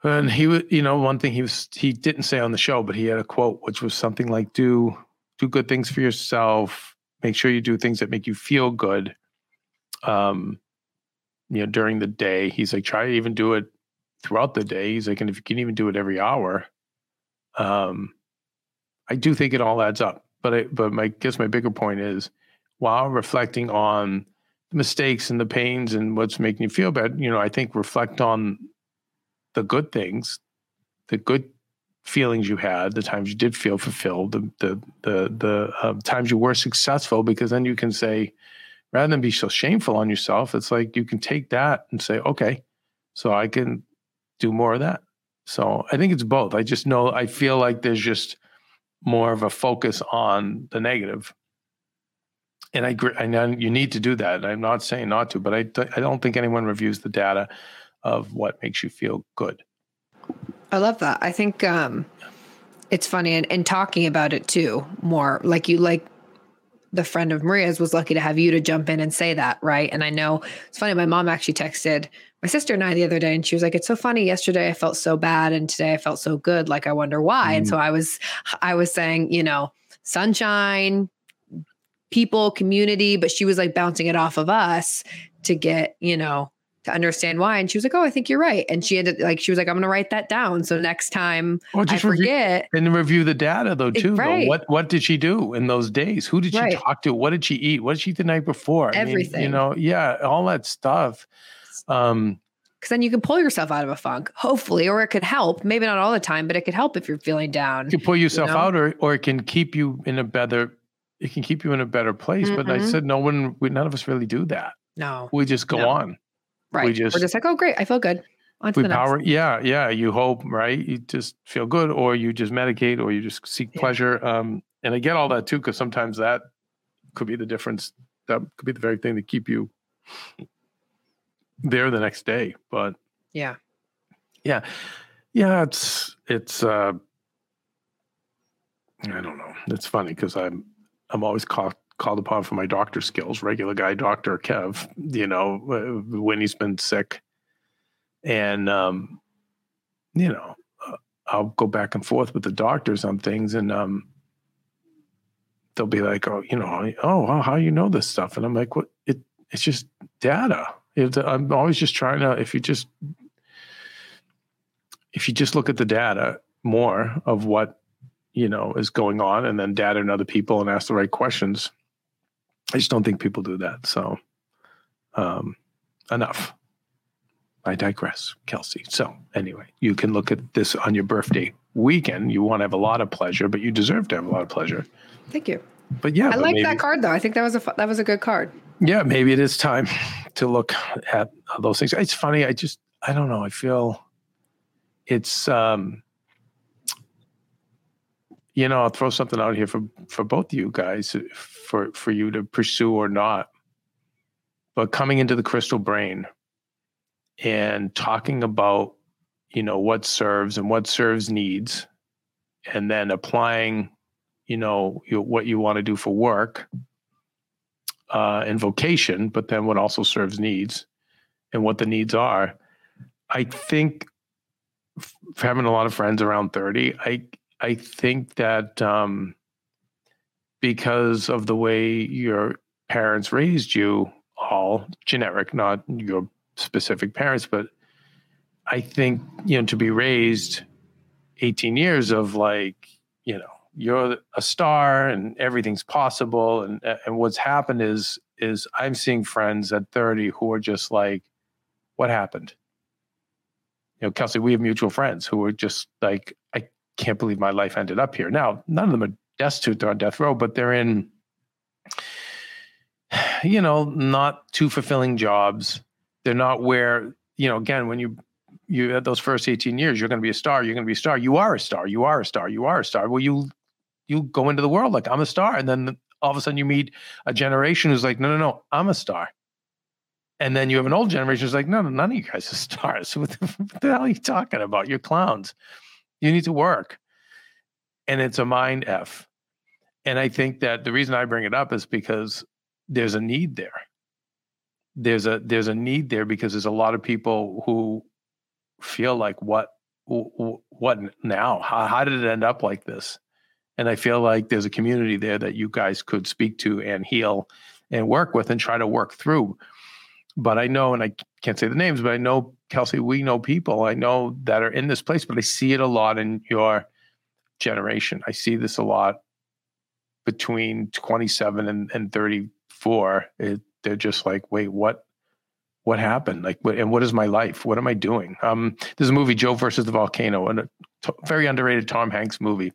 And he would, you know, one thing he was he didn't say on the show, but he had a quote which was something like do do good things for yourself, make sure you do things that make you feel good. Um, you know, during the day. He's like, try to even do it throughout the day. He's like, and if you can even do it every hour, um, I do think it all adds up. But I, but my I guess my bigger point is, while reflecting on the mistakes and the pains and what's making you feel bad, you know, I think reflect on the good things the good feelings you had, the times you did feel fulfilled, the the the the uh, times you were successful, because then you can say, rather than be so shameful on yourself, it's like you can take that and say, okay, so I can do more of that. So I think it's both. I just know I feel like there's just more of a focus on the negative. And I agree, know you need to do that. I'm not saying not to, but I, I don't think anyone reviews the data of what makes you feel good. I love that. I think um, it's funny and, and talking about it too more like you like the friend of Maria's was lucky to have you to jump in and say that, right? And I know it's funny. My mom actually texted my sister and I the other day, and she was like, "It's so funny. Yesterday I felt so bad, and today I felt so good. Like I wonder why." Mm. And so I was, I was saying, you know, sunshine, people, community, but she was like bouncing it off of us to get, you know, to understand why. And she was like, "Oh, I think you're right." And she had to, like, she was like, "I'm going to write that down so next time well, I forget." Review, and review the data though too. Right. Though. What what did she do in those days? Who did she right. talk to? What did she eat? What did she eat the night before? Everything. Mean, you know, yeah, all that stuff. Um, because then you can pull yourself out of a funk, hopefully, or it could help. Maybe not all the time, but it could help if you're feeling down. You can pull yourself you know? out, or or it can keep you in a better. It can keep you in a better place. Mm-hmm. But I mm-hmm. said no one. We, none of us really do that. No, we just go no. on. Right. We just we're just like, oh, great, I feel good. On we power. Next. Yeah, yeah. You hope, right? You just feel good, or you just medicate, or you just seek yeah. pleasure. Um, and I get all that too, because sometimes that could be the difference. That could be the very thing to keep you there the next day. But yeah, yeah, yeah. It's it's. uh I don't know. It's funny because I'm I'm always caught called upon for my doctor skills, regular guy doctor Kev, you know, when he's been sick. And, um, you know, uh, I'll go back and forth with the doctors on things and, um, they'll be like, oh, you know, oh, how you know this stuff? And I'm like, what? It, it's just data. I'm always just trying to, if you just, if you just look at the data more of what, you know, is going on and then data and other people and ask the right questions, I just don't think people do that. So, um, enough. I digress, Kelsey. So, anyway, you can look at this on your birthday weekend. You want to have a lot of pleasure, but you deserve to have a lot of pleasure. Thank you. But yeah, I like that card though. I think that was a that was a good card. Yeah, maybe it is time to look at those things. It's funny. I just I don't know. I feel it's um you know, I'll throw something out here for for both of you guys for for you to pursue or not. But coming into the crystal brain and talking about, you know, what serves and what serves needs, and then applying, you know, what you want to do for work uh, and vocation, but then what also serves needs and what the needs are. I think having a lot of friends around 30, I I think that um, because of the way your parents raised you, all generic, not your specific parents, but I think, you know, to be raised 18 years of like, you know, you're a star and everything's possible. And, and what's happened is, is I'm seeing friends at 30 who are just like, what happened? You know, Kelsey, we have mutual friends who are just like, I can't believe my life ended up here. Now, none of them are destitute, on death row, but they're in, you know, not too fulfilling jobs. They're not where, you know, again, when you you had those first 18 years, you're gonna be a star, you're gonna be a star, you are a star, you are a star, you are a star. Well, you you go into the world like I'm a star, and then all of a sudden you meet a generation who's like, no, no, no, I'm a star. And then you have an old generation who's like, no, no, none of you guys are stars. *laughs* What the, what the hell are you talking about? You're clowns. You need to work. And it's a mind F. And I think that the reason I bring it up is because there's a need there. There's a there's a need there because there's a lot of people who feel like what what now? How, how did it end up like this? And I feel like there's a community there that you guys could speak to and heal and work with and try to work through. But I know, and I can't say the names, but I know Kelsey, we know people I know that are in this place, but I see it a lot in your generation. I see this a lot between 27 and, and 34. It, they're just like, wait, what? what happened? Like, what, and what is my life? What am I doing? Um, there's a movie, Joe versus the Volcano, and a t- very underrated Tom Hanks movie.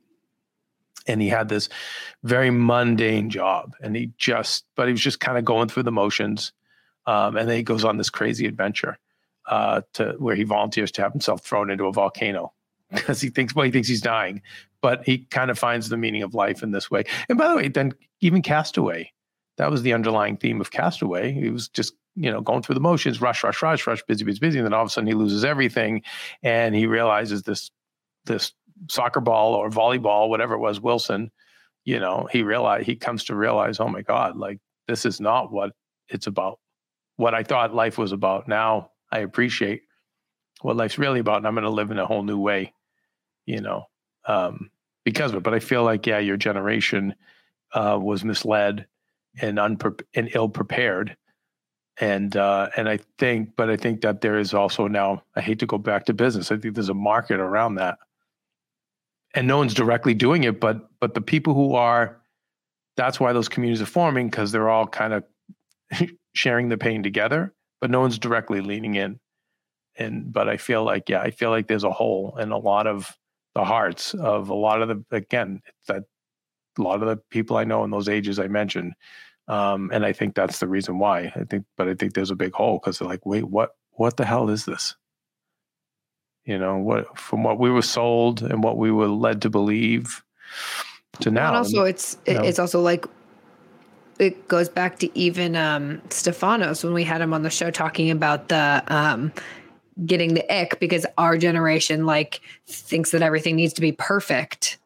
And he had this very mundane job, and he just, but he was just kind of going through the motions. Um, and then he goes on this crazy adventure uh, to where he volunteers to have himself thrown into a volcano *laughs* because he thinks, well, he thinks he's dying, but he kind of finds the meaning of life in this way. And by the way, then even Castaway, that was the underlying theme of Castaway. He was just you know going through the motions, rush, rush, rush, rush, busy, busy, busy, and then all of a sudden he loses everything, and he realizes this this soccer ball or volleyball, whatever it was, Wilson. You know, he realized he comes to realize, oh my God, like this is not what it's about. What I thought life was about. Now I appreciate what life's really about, and I'm going to live in a whole new way. You know, um, because of it. But I feel like yeah, your generation uh, was misled and unpre- and ill prepared. And uh, and I think, but I think that there is also now. I hate to go back to business. I think there's a market around that, and no one's directly doing it. But but the people who are, that's why those communities are forming because they're all kind of *laughs* sharing the pain together. But no one's directly leaning in. And but I feel like yeah, I feel like there's a hole and a lot of the hearts of a lot of the again that a lot of the people I know in those ages I mentioned um, and I think that's the reason why. I think, but I think there's a big hole because they're like, wait, what? What the hell is this? You know, what from what we were sold and what we were led to believe to now. And also, it's you know. it's also like it goes back to even um, Stefanos when we had him on the show talking about the um, getting the ick because our generation like thinks that everything needs to be perfect.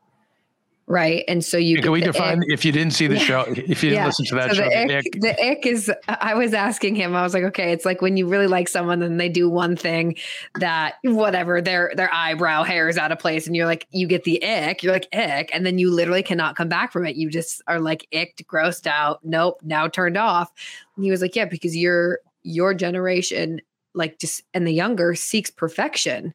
Right. And so you Can we define ick. if you didn't see the Yeah. show, if you didn't Yeah. listen to that So show, the the ick, ick- the ick is I was asking him, I was like, okay, it's like when you really like someone and they do one thing that whatever, their their eyebrow hair is out of place, and you're like, you get the ick, you're like ick, and then you literally cannot come back from it. You just are like icked, grossed out, nope, now turned off. And he was like, Yeah, because your your generation, like just and the younger seeks perfection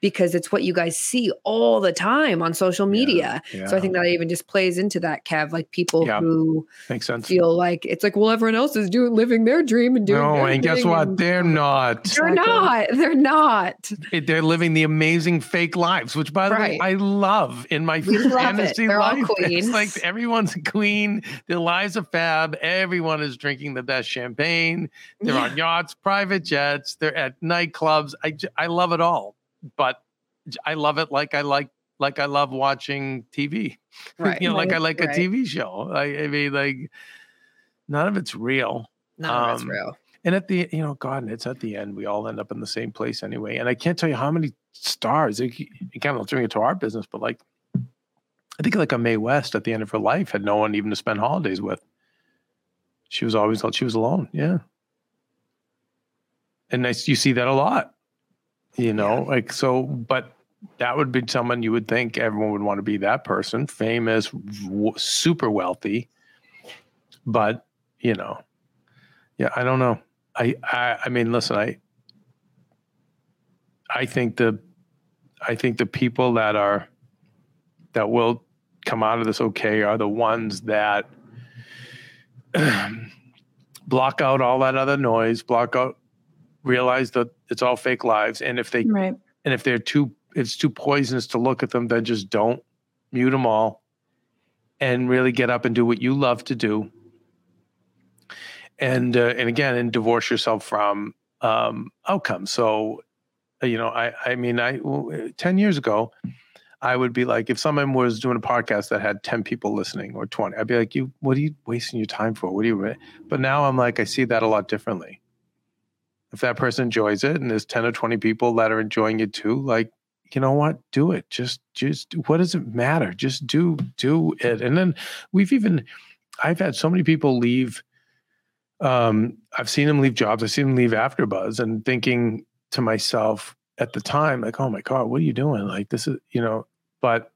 because it's what you guys see all the time on social media. So I think that even just plays into that, Kev, like people Yeah. who makes sense. feel like it's like, well, everyone else is doing living their dream and doing. No, and guess what? and- They're not. They're not. *laughs* They're not. They're living the amazing fake lives, which by the Right. way, I love in my *laughs* love it. fantasy They're all *laughs* queens. It's like everyone's a queen. Their lives are fab. Everyone is drinking the best champagne. They're on yachts, private jets. They're at nightclubs. I I love it all, but I love it like I like like I love watching TV. *laughs* Right. you know, like I like right. a TV show. I, I mean, like none of it's real. None of it's Um, real. And at the, you know, God, it's at the end, we all end up in the same place anyway. And I can't tell you how many stars, like, again, I'll bring it to our business, but like, I think like a Mae West at the end of her life had no one even to spend holidays with. She was always, she was alone. Yeah. And I, you see that a lot, you know, like, so, but that would be someone you would think everyone would want to be that person, famous, w- super wealthy. But, you know, yeah, I don't know. I, I I mean, listen, I I think the I think the people that are that will come out of this okay are the ones that *clears throat* block out all that other noise, block out realize that it's all fake lives and if they Right. and if they're too it's too poisonous to look at them then just don't mute them all and really get up and do what you love to do. And uh, and again and divorce yourself from um outcomes. So uh, you know i i mean i w- 10 years ago i would be like if someone was doing a podcast that had 10 people listening or 20 i'd be like you what are you wasting your time for? What are you but now i'm like i see that a lot differently if that person enjoys it and there's 10 or 20 people that are enjoying it too like you know what? Do it. Just just what does it matter? Just do do it. And then we've even i've had so many people leave um i've seen them leave jobs i've seen them leave after buzz and thinking to myself at the time like oh my god what are you doing? Like this is you know but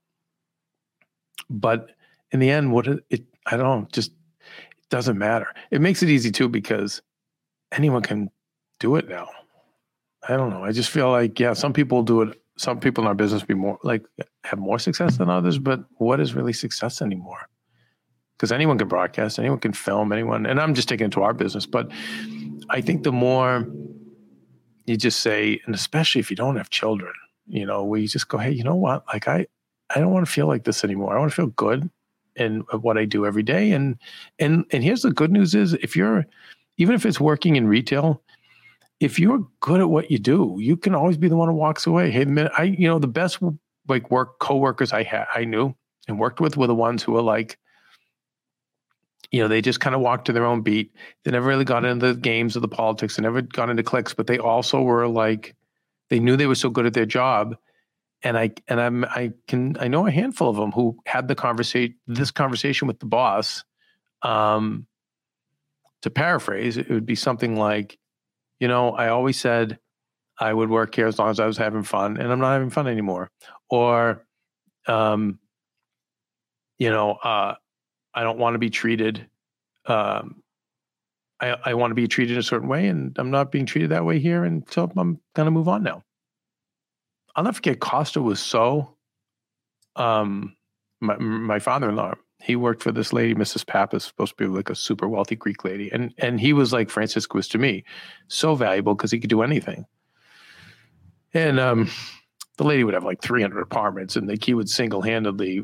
but in the end what it, i don't know just it doesn't matter. It makes it easy too because anyone can do it now i don't know i just feel like yeah some people do it some people in our business be more like have more success than others but what is really success anymore because anyone can broadcast, anyone can film, anyone. And I'm just taking it to our business, but I think the more you just say, and especially if you don't have children, you know, you just go, hey, you know what? Like I, I don't want to feel like this anymore. I want to feel good in what I do every day. And and and here's the good news is if you're even if it's working in retail, if you're good at what you do, you can always be the one who walks away. Hey, the minute I, you know, the best like work coworkers I had I knew and worked with were the ones who were like, you know, they just kind of walked to their own beat. They never really got into the games of the politics. They never got into clicks, but they also were like, they knew they were so good at their job. And I and I'm I can I know a handful of them who had the conversation this conversation with the boss. Um, to paraphrase, it would be something like, you know, I always said I would work here as long as I was having fun, and I'm not having fun anymore. Or, um, you know, uh, I don't want to be treated. Um, I, I want to be treated a certain way, and I'm not being treated that way here, and so I'm going to move on now. I'll never forget. Costa was so. Um, my my father-in-law, he worked for this lady, Mrs. Pappas, supposed to be like a super wealthy Greek lady, and and he was like Francisco was to me, so valuable because he could do anything. And um, the lady would have like 300 apartments, and like he would single-handedly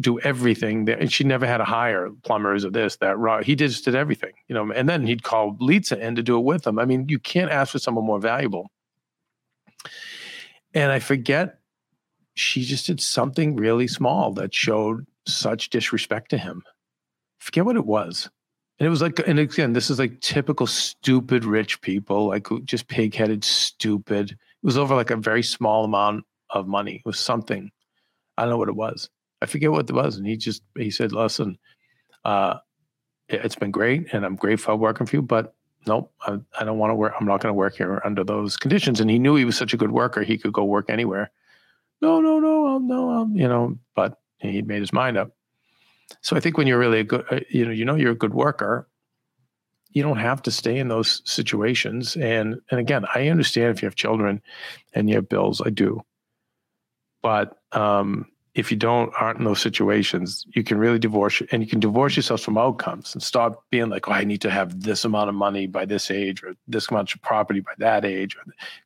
do everything. That, and she never had to hire plumbers or this, that. Raw. He just did everything, you know. And then he'd call Lisa in to do it with him. I mean, you can't ask for someone more valuable. And I forget, she just did something really small that showed such disrespect to him. Forget what it was. And it was like, and again, this is like typical stupid rich people, like just pig headed, stupid. It was over like a very small amount of money. It was something. I don't know what it was. I forget what it was. And he just, he said, listen, uh, it's been great and I'm grateful working for you, but nope, I, I don't want to work. I'm not going to work here under those conditions. And he knew he was such a good worker. He could go work anywhere. No, no, no, I'll, no, I'll, you know, but he made his mind up. So I think when you're really a good, uh, you know, you know, you're a good worker, you don't have to stay in those situations. And, and again, I understand if you have children and you have bills, I do. But, um, if you don't aren't in those situations, you can really divorce and you can divorce yourself from outcomes and stop being like, oh, I need to have this amount of money by this age or this much property by that age.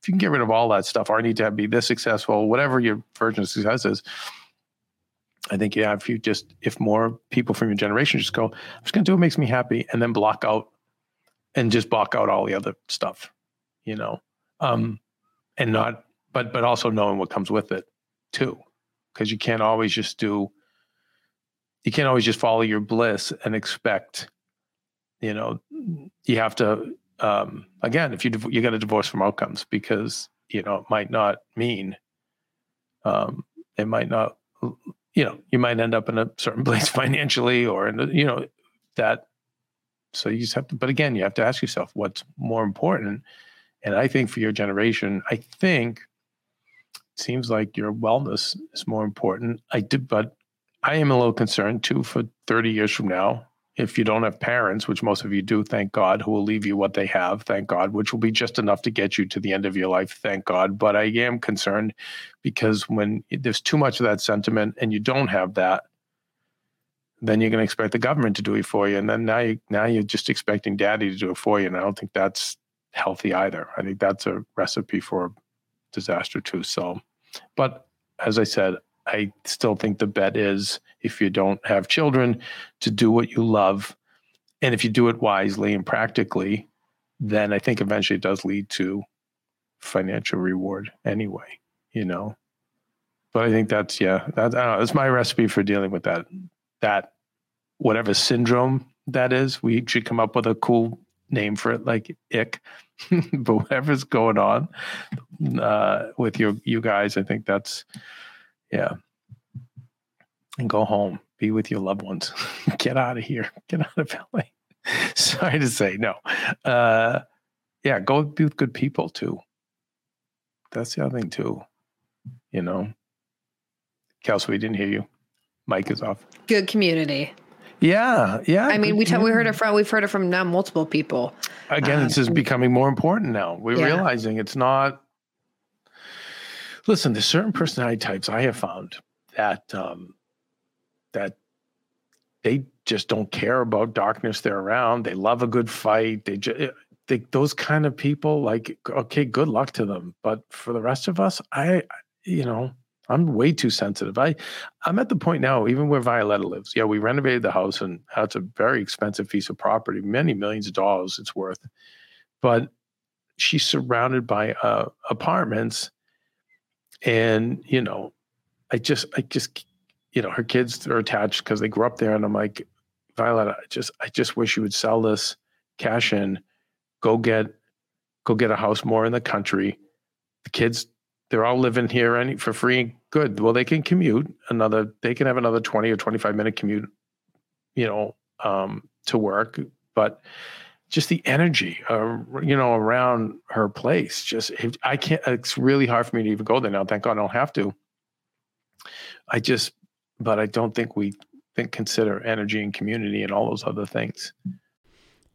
If you can get rid of all that stuff, or I need to have, be this successful, whatever your version of success is. I think yeah, if you just if more people from your generation just go, I'm just gonna do what makes me happy, and then block out and just block out all the other stuff, you know, um, and not, but but also knowing what comes with it too because you can't always just do you can't always just follow your bliss and expect you know you have to um, again if you you got a divorce from outcomes because you know it might not mean um, it might not you know you might end up in a certain place *laughs* financially or in you know that so you just have to but again you have to ask yourself what's more important and i think for your generation i think seems like your wellness is more important. I did, but I am a little concerned too for 30 years from now. If you don't have parents, which most of you do, thank God, who will leave you what they have, thank God, which will be just enough to get you to the end of your life, thank God. But I am concerned because when there's too much of that sentiment and you don't have that, then you're going to expect the government to do it for you, and then now you now you're just expecting daddy to do it for you, and I don't think that's healthy either. I think that's a recipe for disaster too. So but as I said, I still think the bet is if you don't have children to do what you love, and if you do it wisely and practically, then I think eventually it does lead to financial reward anyway, you know. But I think that's yeah, that, know, that's my recipe for dealing with that that whatever syndrome that is. We should come up with a cool name for it, like ick. *laughs* but whatever's going on uh, with your you guys, I think that's yeah. And go home, be with your loved ones. *laughs* Get out of here. Get out of LA. *laughs* Sorry to say, no. Uh, yeah, go be with good people too. That's the other thing too. You know, Kelsey, we didn't hear you. Mike is off. Good community. Yeah, yeah. I mean, we t- we heard it from we've heard it from now multiple people. Again, um, this is becoming more important now. We're yeah. realizing it's not. Listen, there's certain personality types I have found that um, that they just don't care about darkness they're around. They love a good fight. They just they, those kind of people like okay, good luck to them. But for the rest of us, I you know, I'm way too sensitive. I I'm at the point now, even where Violetta lives. Yeah, we renovated the house and that's a very expensive piece of property, many millions of dollars it's worth. But she's surrounded by uh, apartments, and you know, I just I just you know, her kids are attached because they grew up there, and I'm like, Violet, I just I just wish you would sell this, cash in, go get go get a house more in the country. The kids, they're all living here any for free. Good. Well, they can commute another. They can have another twenty or twenty five minute commute, you know, um, to work. But just the energy, uh, you know, around her place. Just I can't. It's really hard for me to even go there now. Thank God I don't have to. I just, but I don't think we think consider energy and community and all those other things.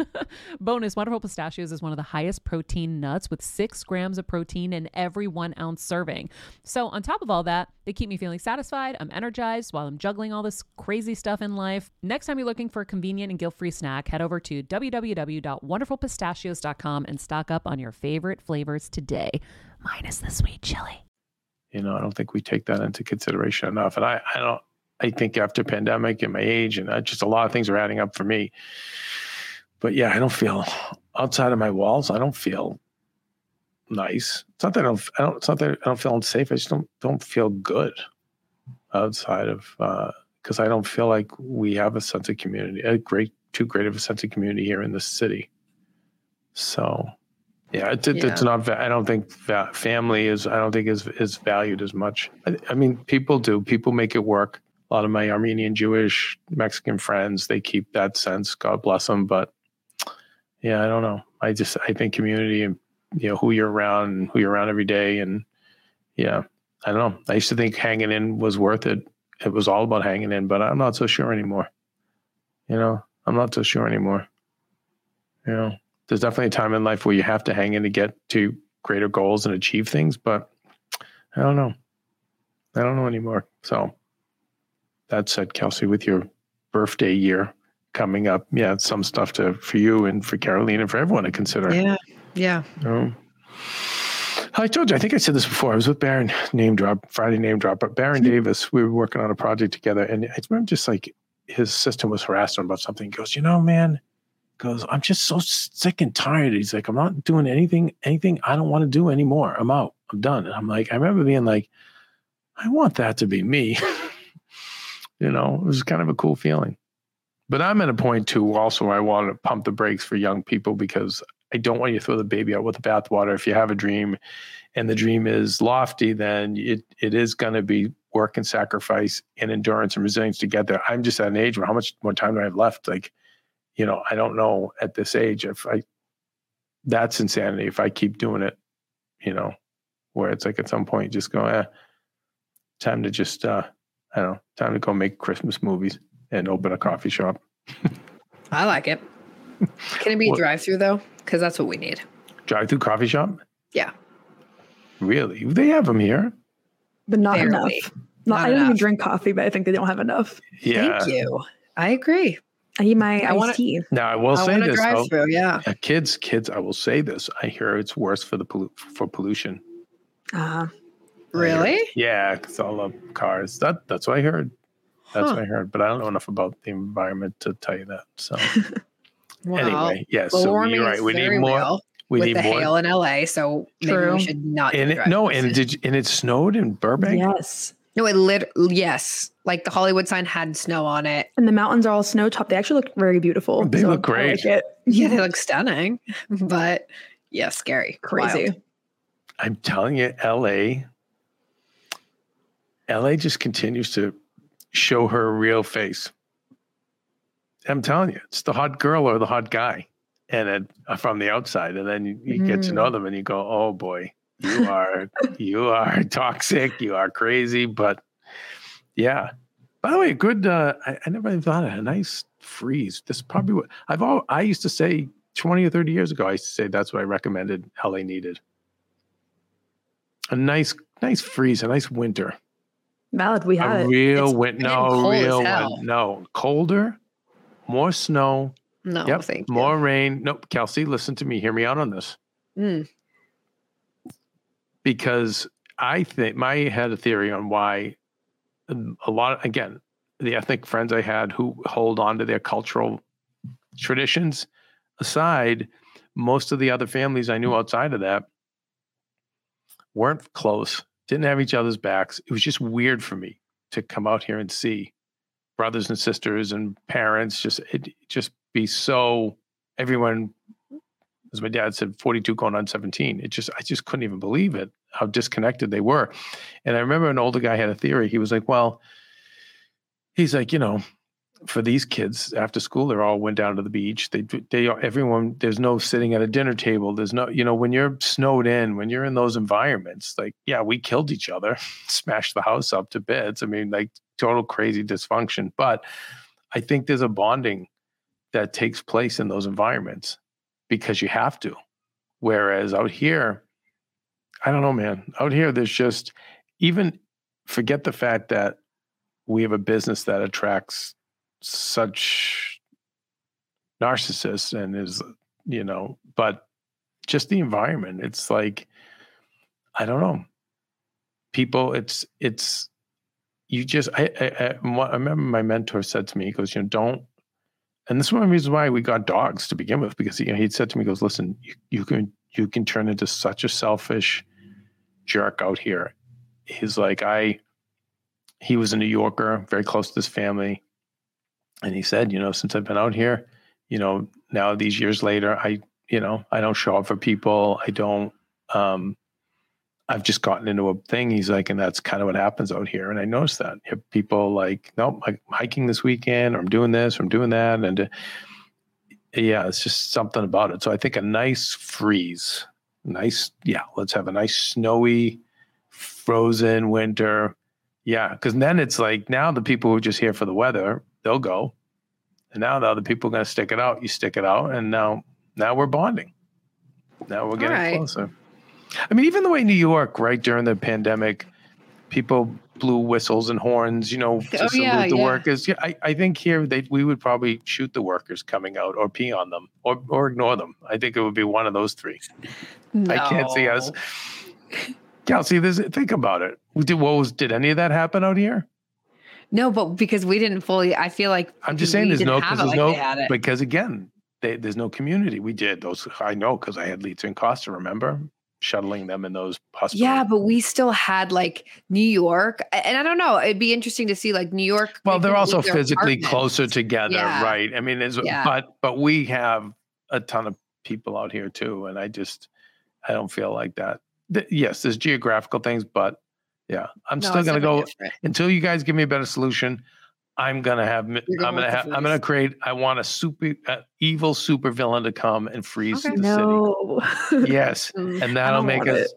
*laughs* Bonus Wonderful Pistachios is one of the highest protein nuts with six grams of protein in every one ounce serving. So, on top of all that, they keep me feeling satisfied. I'm energized while I'm juggling all this crazy stuff in life. Next time you're looking for a convenient and guilt free snack, head over to www.wonderfulpistachios.com and stock up on your favorite flavors today, minus the sweet chili. You know, I don't think we take that into consideration enough. And I, I don't, I think after pandemic and my age and just a lot of things are adding up for me but yeah, I don't feel outside of my walls. I don't feel nice. It's not that I don't. I don't. It's not that I don't feel unsafe. I just don't don't feel good outside of because uh, I don't feel like we have a sense of community. A great, too great of a sense of community here in the city. So, yeah, it, it, yeah. it's not. I don't think family is. I don't think is is valued as much. I, I mean, people do. People make it work. A lot of my Armenian, Jewish, Mexican friends, they keep that sense. God bless them. But yeah, I don't know. I just I think community and you know who you're around and who you're around every day and yeah, I don't know. I used to think hanging in was worth it. It was all about hanging in, but I'm not so sure anymore. You know, I'm not so sure anymore. You know, there's definitely a time in life where you have to hang in to get to greater goals and achieve things, but I don't know. I don't know anymore. So that said, Kelsey, with your birthday year, coming up. Yeah, some stuff to for you and for Caroline and for everyone to consider. Yeah, yeah. Um, I told you, I think I said this before. I was with Baron name drop Friday name drop, but Baron mm-hmm. Davis. We were working on a project together, and I remember just like his system was harassing him about something. He goes, you know, man, goes, I'm just so sick and tired. He's like, I'm not doing anything, anything I don't want to do anymore. I'm out. I'm done. And I'm like, I remember being like, I want that to be me. *laughs* you know, it was kind of a cool feeling. But I'm at a point too. Also, I want to pump the brakes for young people because I don't want you to throw the baby out with the bathwater. If you have a dream, and the dream is lofty, then it it is going to be work and sacrifice and endurance and resilience to get there. I'm just at an age where how much more time do I have left? Like, you know, I don't know at this age if I. That's insanity. If I keep doing it, you know, where it's like at some point just go, eh, time to just uh, I don't know, time to go make Christmas movies and open a coffee shop. *laughs* I like it. Can it be drive through though? Because that's what we need. Drive through coffee shop? Yeah. Really? They have them here. But not Barely. enough. Not, not I don't enough. even drink coffee, but I think they don't have enough. Yeah. Thank you. I agree. I need my I iced tea. Now I will I say this. Drive through, yeah. yeah. Kids, kids, I will say this. I hear it's worse for the pollu- for pollution. Uh, really? Yeah, because all the cars. That that's what I heard. That's huh. what I heard, but I don't know enough about the environment to tell you that. So *laughs* well, anyway, yes. so you're right. We need more. We with need the more. hail in LA, so True. maybe we should not. And it, no, and did you, and it snowed in Burbank. Yes. No, it lit. Yes, like the Hollywood sign had snow on it, and the mountains are all snow topped. They actually look very beautiful. They so look great. Like *laughs* yeah, they *laughs* look stunning, but yeah, scary, crazy. Wild. I'm telling you, LA, LA just continues to show her real face. I'm telling you, it's the hot girl or the hot guy, and it, uh, from the outside, and then you, you get to know them, and you go, "Oh boy, you are *laughs* you are toxic, you are crazy." But yeah. By the way, good. Uh, I, I never even thought of a nice freeze. This probably what I've all. I used to say twenty or thirty years ago. I used to say that's what I recommended. LA needed a nice, nice freeze, a nice winter. Valid. We had a real winter. No, real hell. win- No, colder, more snow. No, yep, thank you. more rain. Nope, Kelsey, listen to me. Hear me out on this. Mm. because I think my had a theory on why um, a lot again the ethnic friends I had who hold on to their cultural traditions aside, most of the other families I knew outside of that weren't close, didn't have each other's backs. It was just weird for me to come out here and see brothers and sisters and parents just it just be so everyone as my dad said 42 going on 17 it just i just couldn't even believe it how disconnected they were. And i remember an older guy had a theory. He was like well he's like you know for these kids after school they all went down to the beach they they everyone there's no sitting at a dinner table there's no you know when you're snowed in when you're in those environments like yeah we killed each other *laughs* smashed the house up to bits i mean like total crazy dysfunction but i think there's a bonding that takes place in those environments because you have to. Whereas out here, I don't know, man. Out here, there's just even forget the fact that we have a business that attracts such narcissists and is, you know, but just the environment. It's like, I don't know. People, it's, it's, you just, I, I, I, remember my mentor said to me, he goes, you know, don't, and this is one of the reasons why we got dogs to begin with, because you know, he'd said to me, he goes, listen, you, you can you can turn into such a selfish jerk out here. He's like, I he was a New Yorker, very close to his family. And he said, you know, since I've been out here, you know, now these years later, I, you know, I don't show up for people. I don't um I've just gotten into a thing. He's like, and that's kind of what happens out here. And I noticed that people like, nope, I'm hiking this weekend, or I'm doing this, or I'm doing that. And uh, yeah, it's just something about it. So I think a nice freeze, nice, yeah, let's have a nice snowy, frozen winter. Yeah, because then it's like now the people who are just here for the weather, they'll go. And now the other people are going to stick it out. You stick it out, and now now we're bonding. Now we're getting right. closer. I mean, even the way New York, right during the pandemic, people blew whistles and horns, you know, oh, to Oh, salute yeah, the yeah. workers. Yeah, I, I think here they we would probably shoot the workers coming out or pee on them or or ignore them. I think it would be one of those three. No. I can't see us. *laughs* Kelsey, this, think about it. Did what was did any of that happen out here? No, but because we didn't fully, I feel like I'm just saying there's no because there's like no they had it. because again they, there's no community. We did those. I know because I had Litsa and Costa. Remember shuttling them in those hospitals. Yeah, but we still had like New York, and I don't know. It'd be interesting to see like New York. Well, they they're also physically apartments. closer together, Yeah. right? I mean, it's, Yeah. but but we have a ton of people out here too, and I just I don't feel like that. Th- yes, there's geographical things, but yeah, I'm No, still gonna go different. until you guys give me a better solution. I'm gonna have You're I'm gonna have I'm gonna create. I want a super uh, evil super villain to come and freeze Okay. the No. city. Yes, *laughs* Mm. and that'll make us.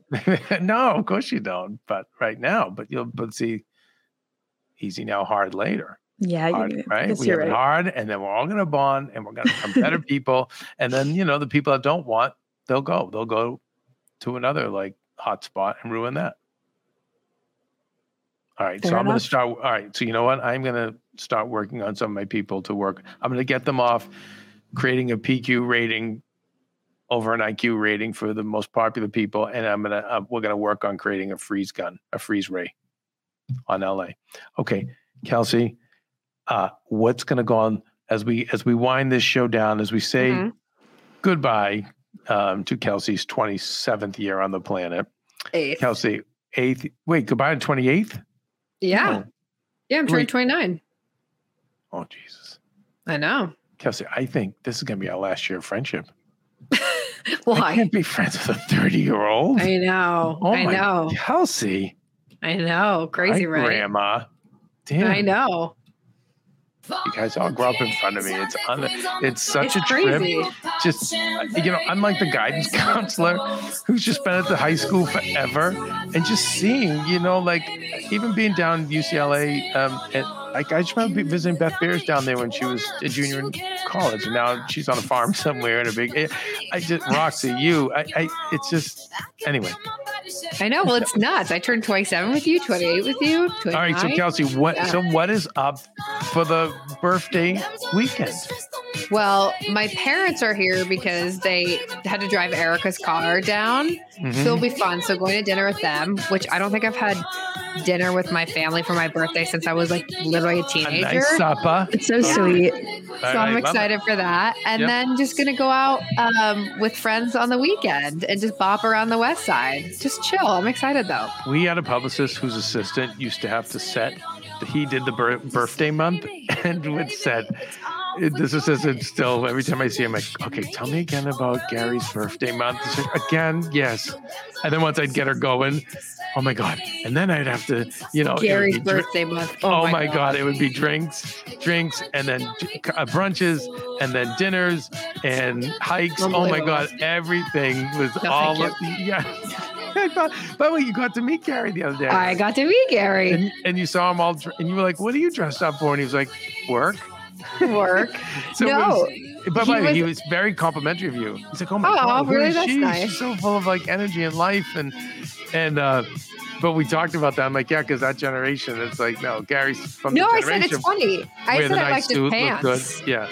*laughs* no, of course you don't. But right now, but you'll but see, easy now, hard later yeah, hard, you, right? We have it right. hard, and then we're all going to bond, and we're going to become better *laughs* people. And then you know the people that don't want, they'll go. They'll go to another like hot spot and ruin that. All right, so I'm going to start. All right, so you know what? I'm going to start working on some of my people to work. I'm going to get them off creating a PQ rating over an IQ rating for the most popular people, and I'm gonna uh, we're gonna work on creating a freeze gun, a freeze ray on LA. Okay, Kelsey, uh, what's gonna go on as we as we wind this show down, as we say Mhm. goodbye um, to Kelsey's 27th year on the planet. Eighth. Kelsey, eighth. Wait, goodbye to 28th. Yeah. Oh, Yeah, I'm turning 29. oh Jesus, I know. Kelsey, I think this is gonna be our last year of friendship. *laughs* I Why? can't be friends with a 30 year old. I know. Oh I know. Kelsey. I know. Crazy, right? Grandma. Damn. I know. You guys all grow up in front of me. It's un- it's such It's a trip. Just you know, I'm like the guidance counselor who's just been at the high school forever, and just seeing, you know, like even being down in UCLA, um, and like I just remember visiting Beth Beers down there when she was a junior in college, and now she's on a farm *laughs* somewhere in a big. I just Roxy, you, I, I it's just anyway. I know. Well, it's nuts. I turned 27 with you, 28 with you. 29. All right, so Kelsey, what? Yeah. So what is up for the birthday weekend? Well, my parents are here because they had to drive Erica's car down. Mhm. So it'll be fun. So going to dinner with them, which I don't think I've had dinner with my family for my birthday since I was like literally a a teenager. nice supper. It's so sweet. so I'm excited for that. And Yep. then just gonna go out um, with friends on the weekend and just bop around the west side. Just chill. I'm excited though. We had a publicist whose assistant used to have to set. He did the bir- birthday month and would set. This assistant still every time I see him, like, okay, tell me again about Gary's birthday month. Like, again, yes. And then once I'd get her going, oh my god. And then I'd have to, you know, Gary's birthday month. Oh, my god. it would be drinks, drinks, and then uh, brunches, and then dinners and hikes. Oh my god, everything was No, all. thank yeah. *laughs* I thought, by the way, you got to meet Gary the other day. I got to meet Gary. and, and you saw him all, and you were like, "What are you dressed up for?" And he was like, "Work." Work. *laughs* So No, but by the way, he was- very complimentary of you. He's like, "Oh my Oh, god, really? That's she? nice. She's so full of like energy and life." And and uh, but we talked about that. I'm like, "Yeah, because that generation, it's like, no, Gary's from No, the I said it's funny. I said I nice liked his pants. Yeah,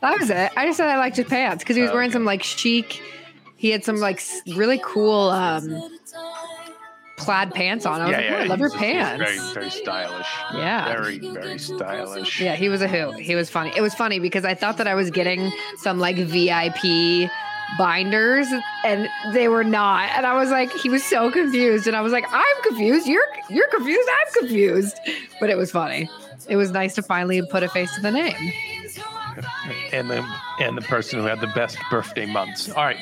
That was it. I just said I liked his pants because he was Oh, wearing okay. some like chic. He had some like really cool um, plaid pants on. I was yeah, like, yeah. oh, I love your pants. Very, very stylish. Yeah. very, very stylish. Yeah, he was a who. He was funny. It was funny because I thought that I was getting some like VIP binders and they were not. And I was like, he was so confused. And I was like, I'm confused. You're you're confused. I'm confused. But it was funny. It was nice to finally put a face to the name. *laughs* and the and the person who had the best birthday months. All right,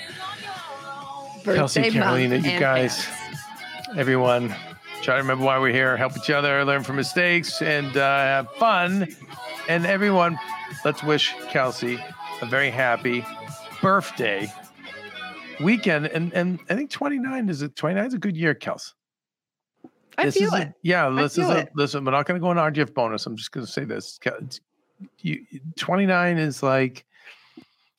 Kelsey, Birthday month Carolina, you guys, everyone, try to remember why we're here. Help each other, learn from mistakes, and uh, have fun. And everyone, let's wish Kelsey a very happy birthday weekend. And and I think 29 is a 29 is a good year, Kels. I This feel is a- it. yeah, this is a, it. listen. We're not going to go on RGF bonus. I'm just going to say this. You, 29 is like,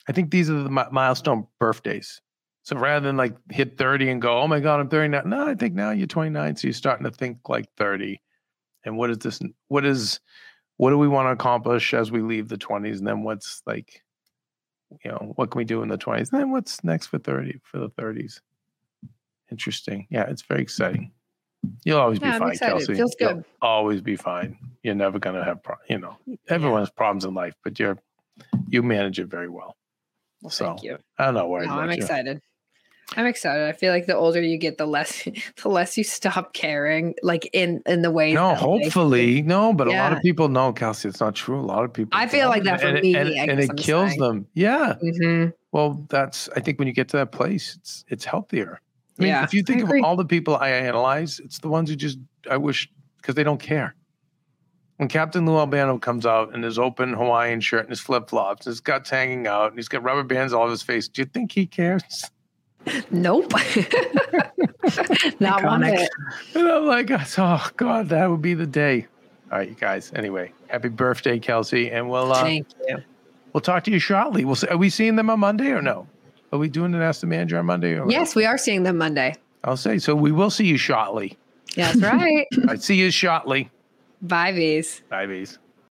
I think these are the mi- milestone birthdays. So rather than like hit 30 and go, oh my God, I'm 39. No, I think now you're 29. So you're starting to think like 30. And what is this? What is, what do we want to accomplish as we leave the 20s? And then what's like, you know, what can we do in the 20s? And then what's next for 30, for the 30s? Interesting. Yeah, it's very exciting. You'll always Yeah, be I'm fine, excited. Kelsey. Feels You'll always be fine. You're never gonna have, pro- you know, everyone has problems in life, but you're you manage it very well. Well, So, thank you. I'm not worried No, I'm excited. I'm excited. I feel like the older you get, the less *laughs* the less you stop caring, like in in the way. No, like, hopefully, no, but a lot of people know, Kelsey. It's not true. A lot of people. I feel like that for and, me, and, and it I'm kills saying. them. Yeah. Mhm. Well, that's. I think when you get to that place, it's it's healthier. I mean, Yeah, if you think of all the people I analyze, it's the ones who just I wish because they don't care. When Captain Lou Albano comes out in his open Hawaiian shirt and his flip flops, his guts hanging out, and he's got rubber bands all over his face, do you think he cares? Nope. *laughs* Not one Iconic. bit. And I'm like, oh God, that would be the day. All right, you guys. Anyway, happy birthday, Kelsey, and we'll uh, Thank you. we'll talk to you shortly. We'll see. Are we seeing them on Monday or no? Are we doing an Ask the Manager on Monday? Or Yes, we are seeing them Monday. I'll say so. We will see you shortly. That's right. *laughs* I see you shortly. Bye, V's. Bye, bees.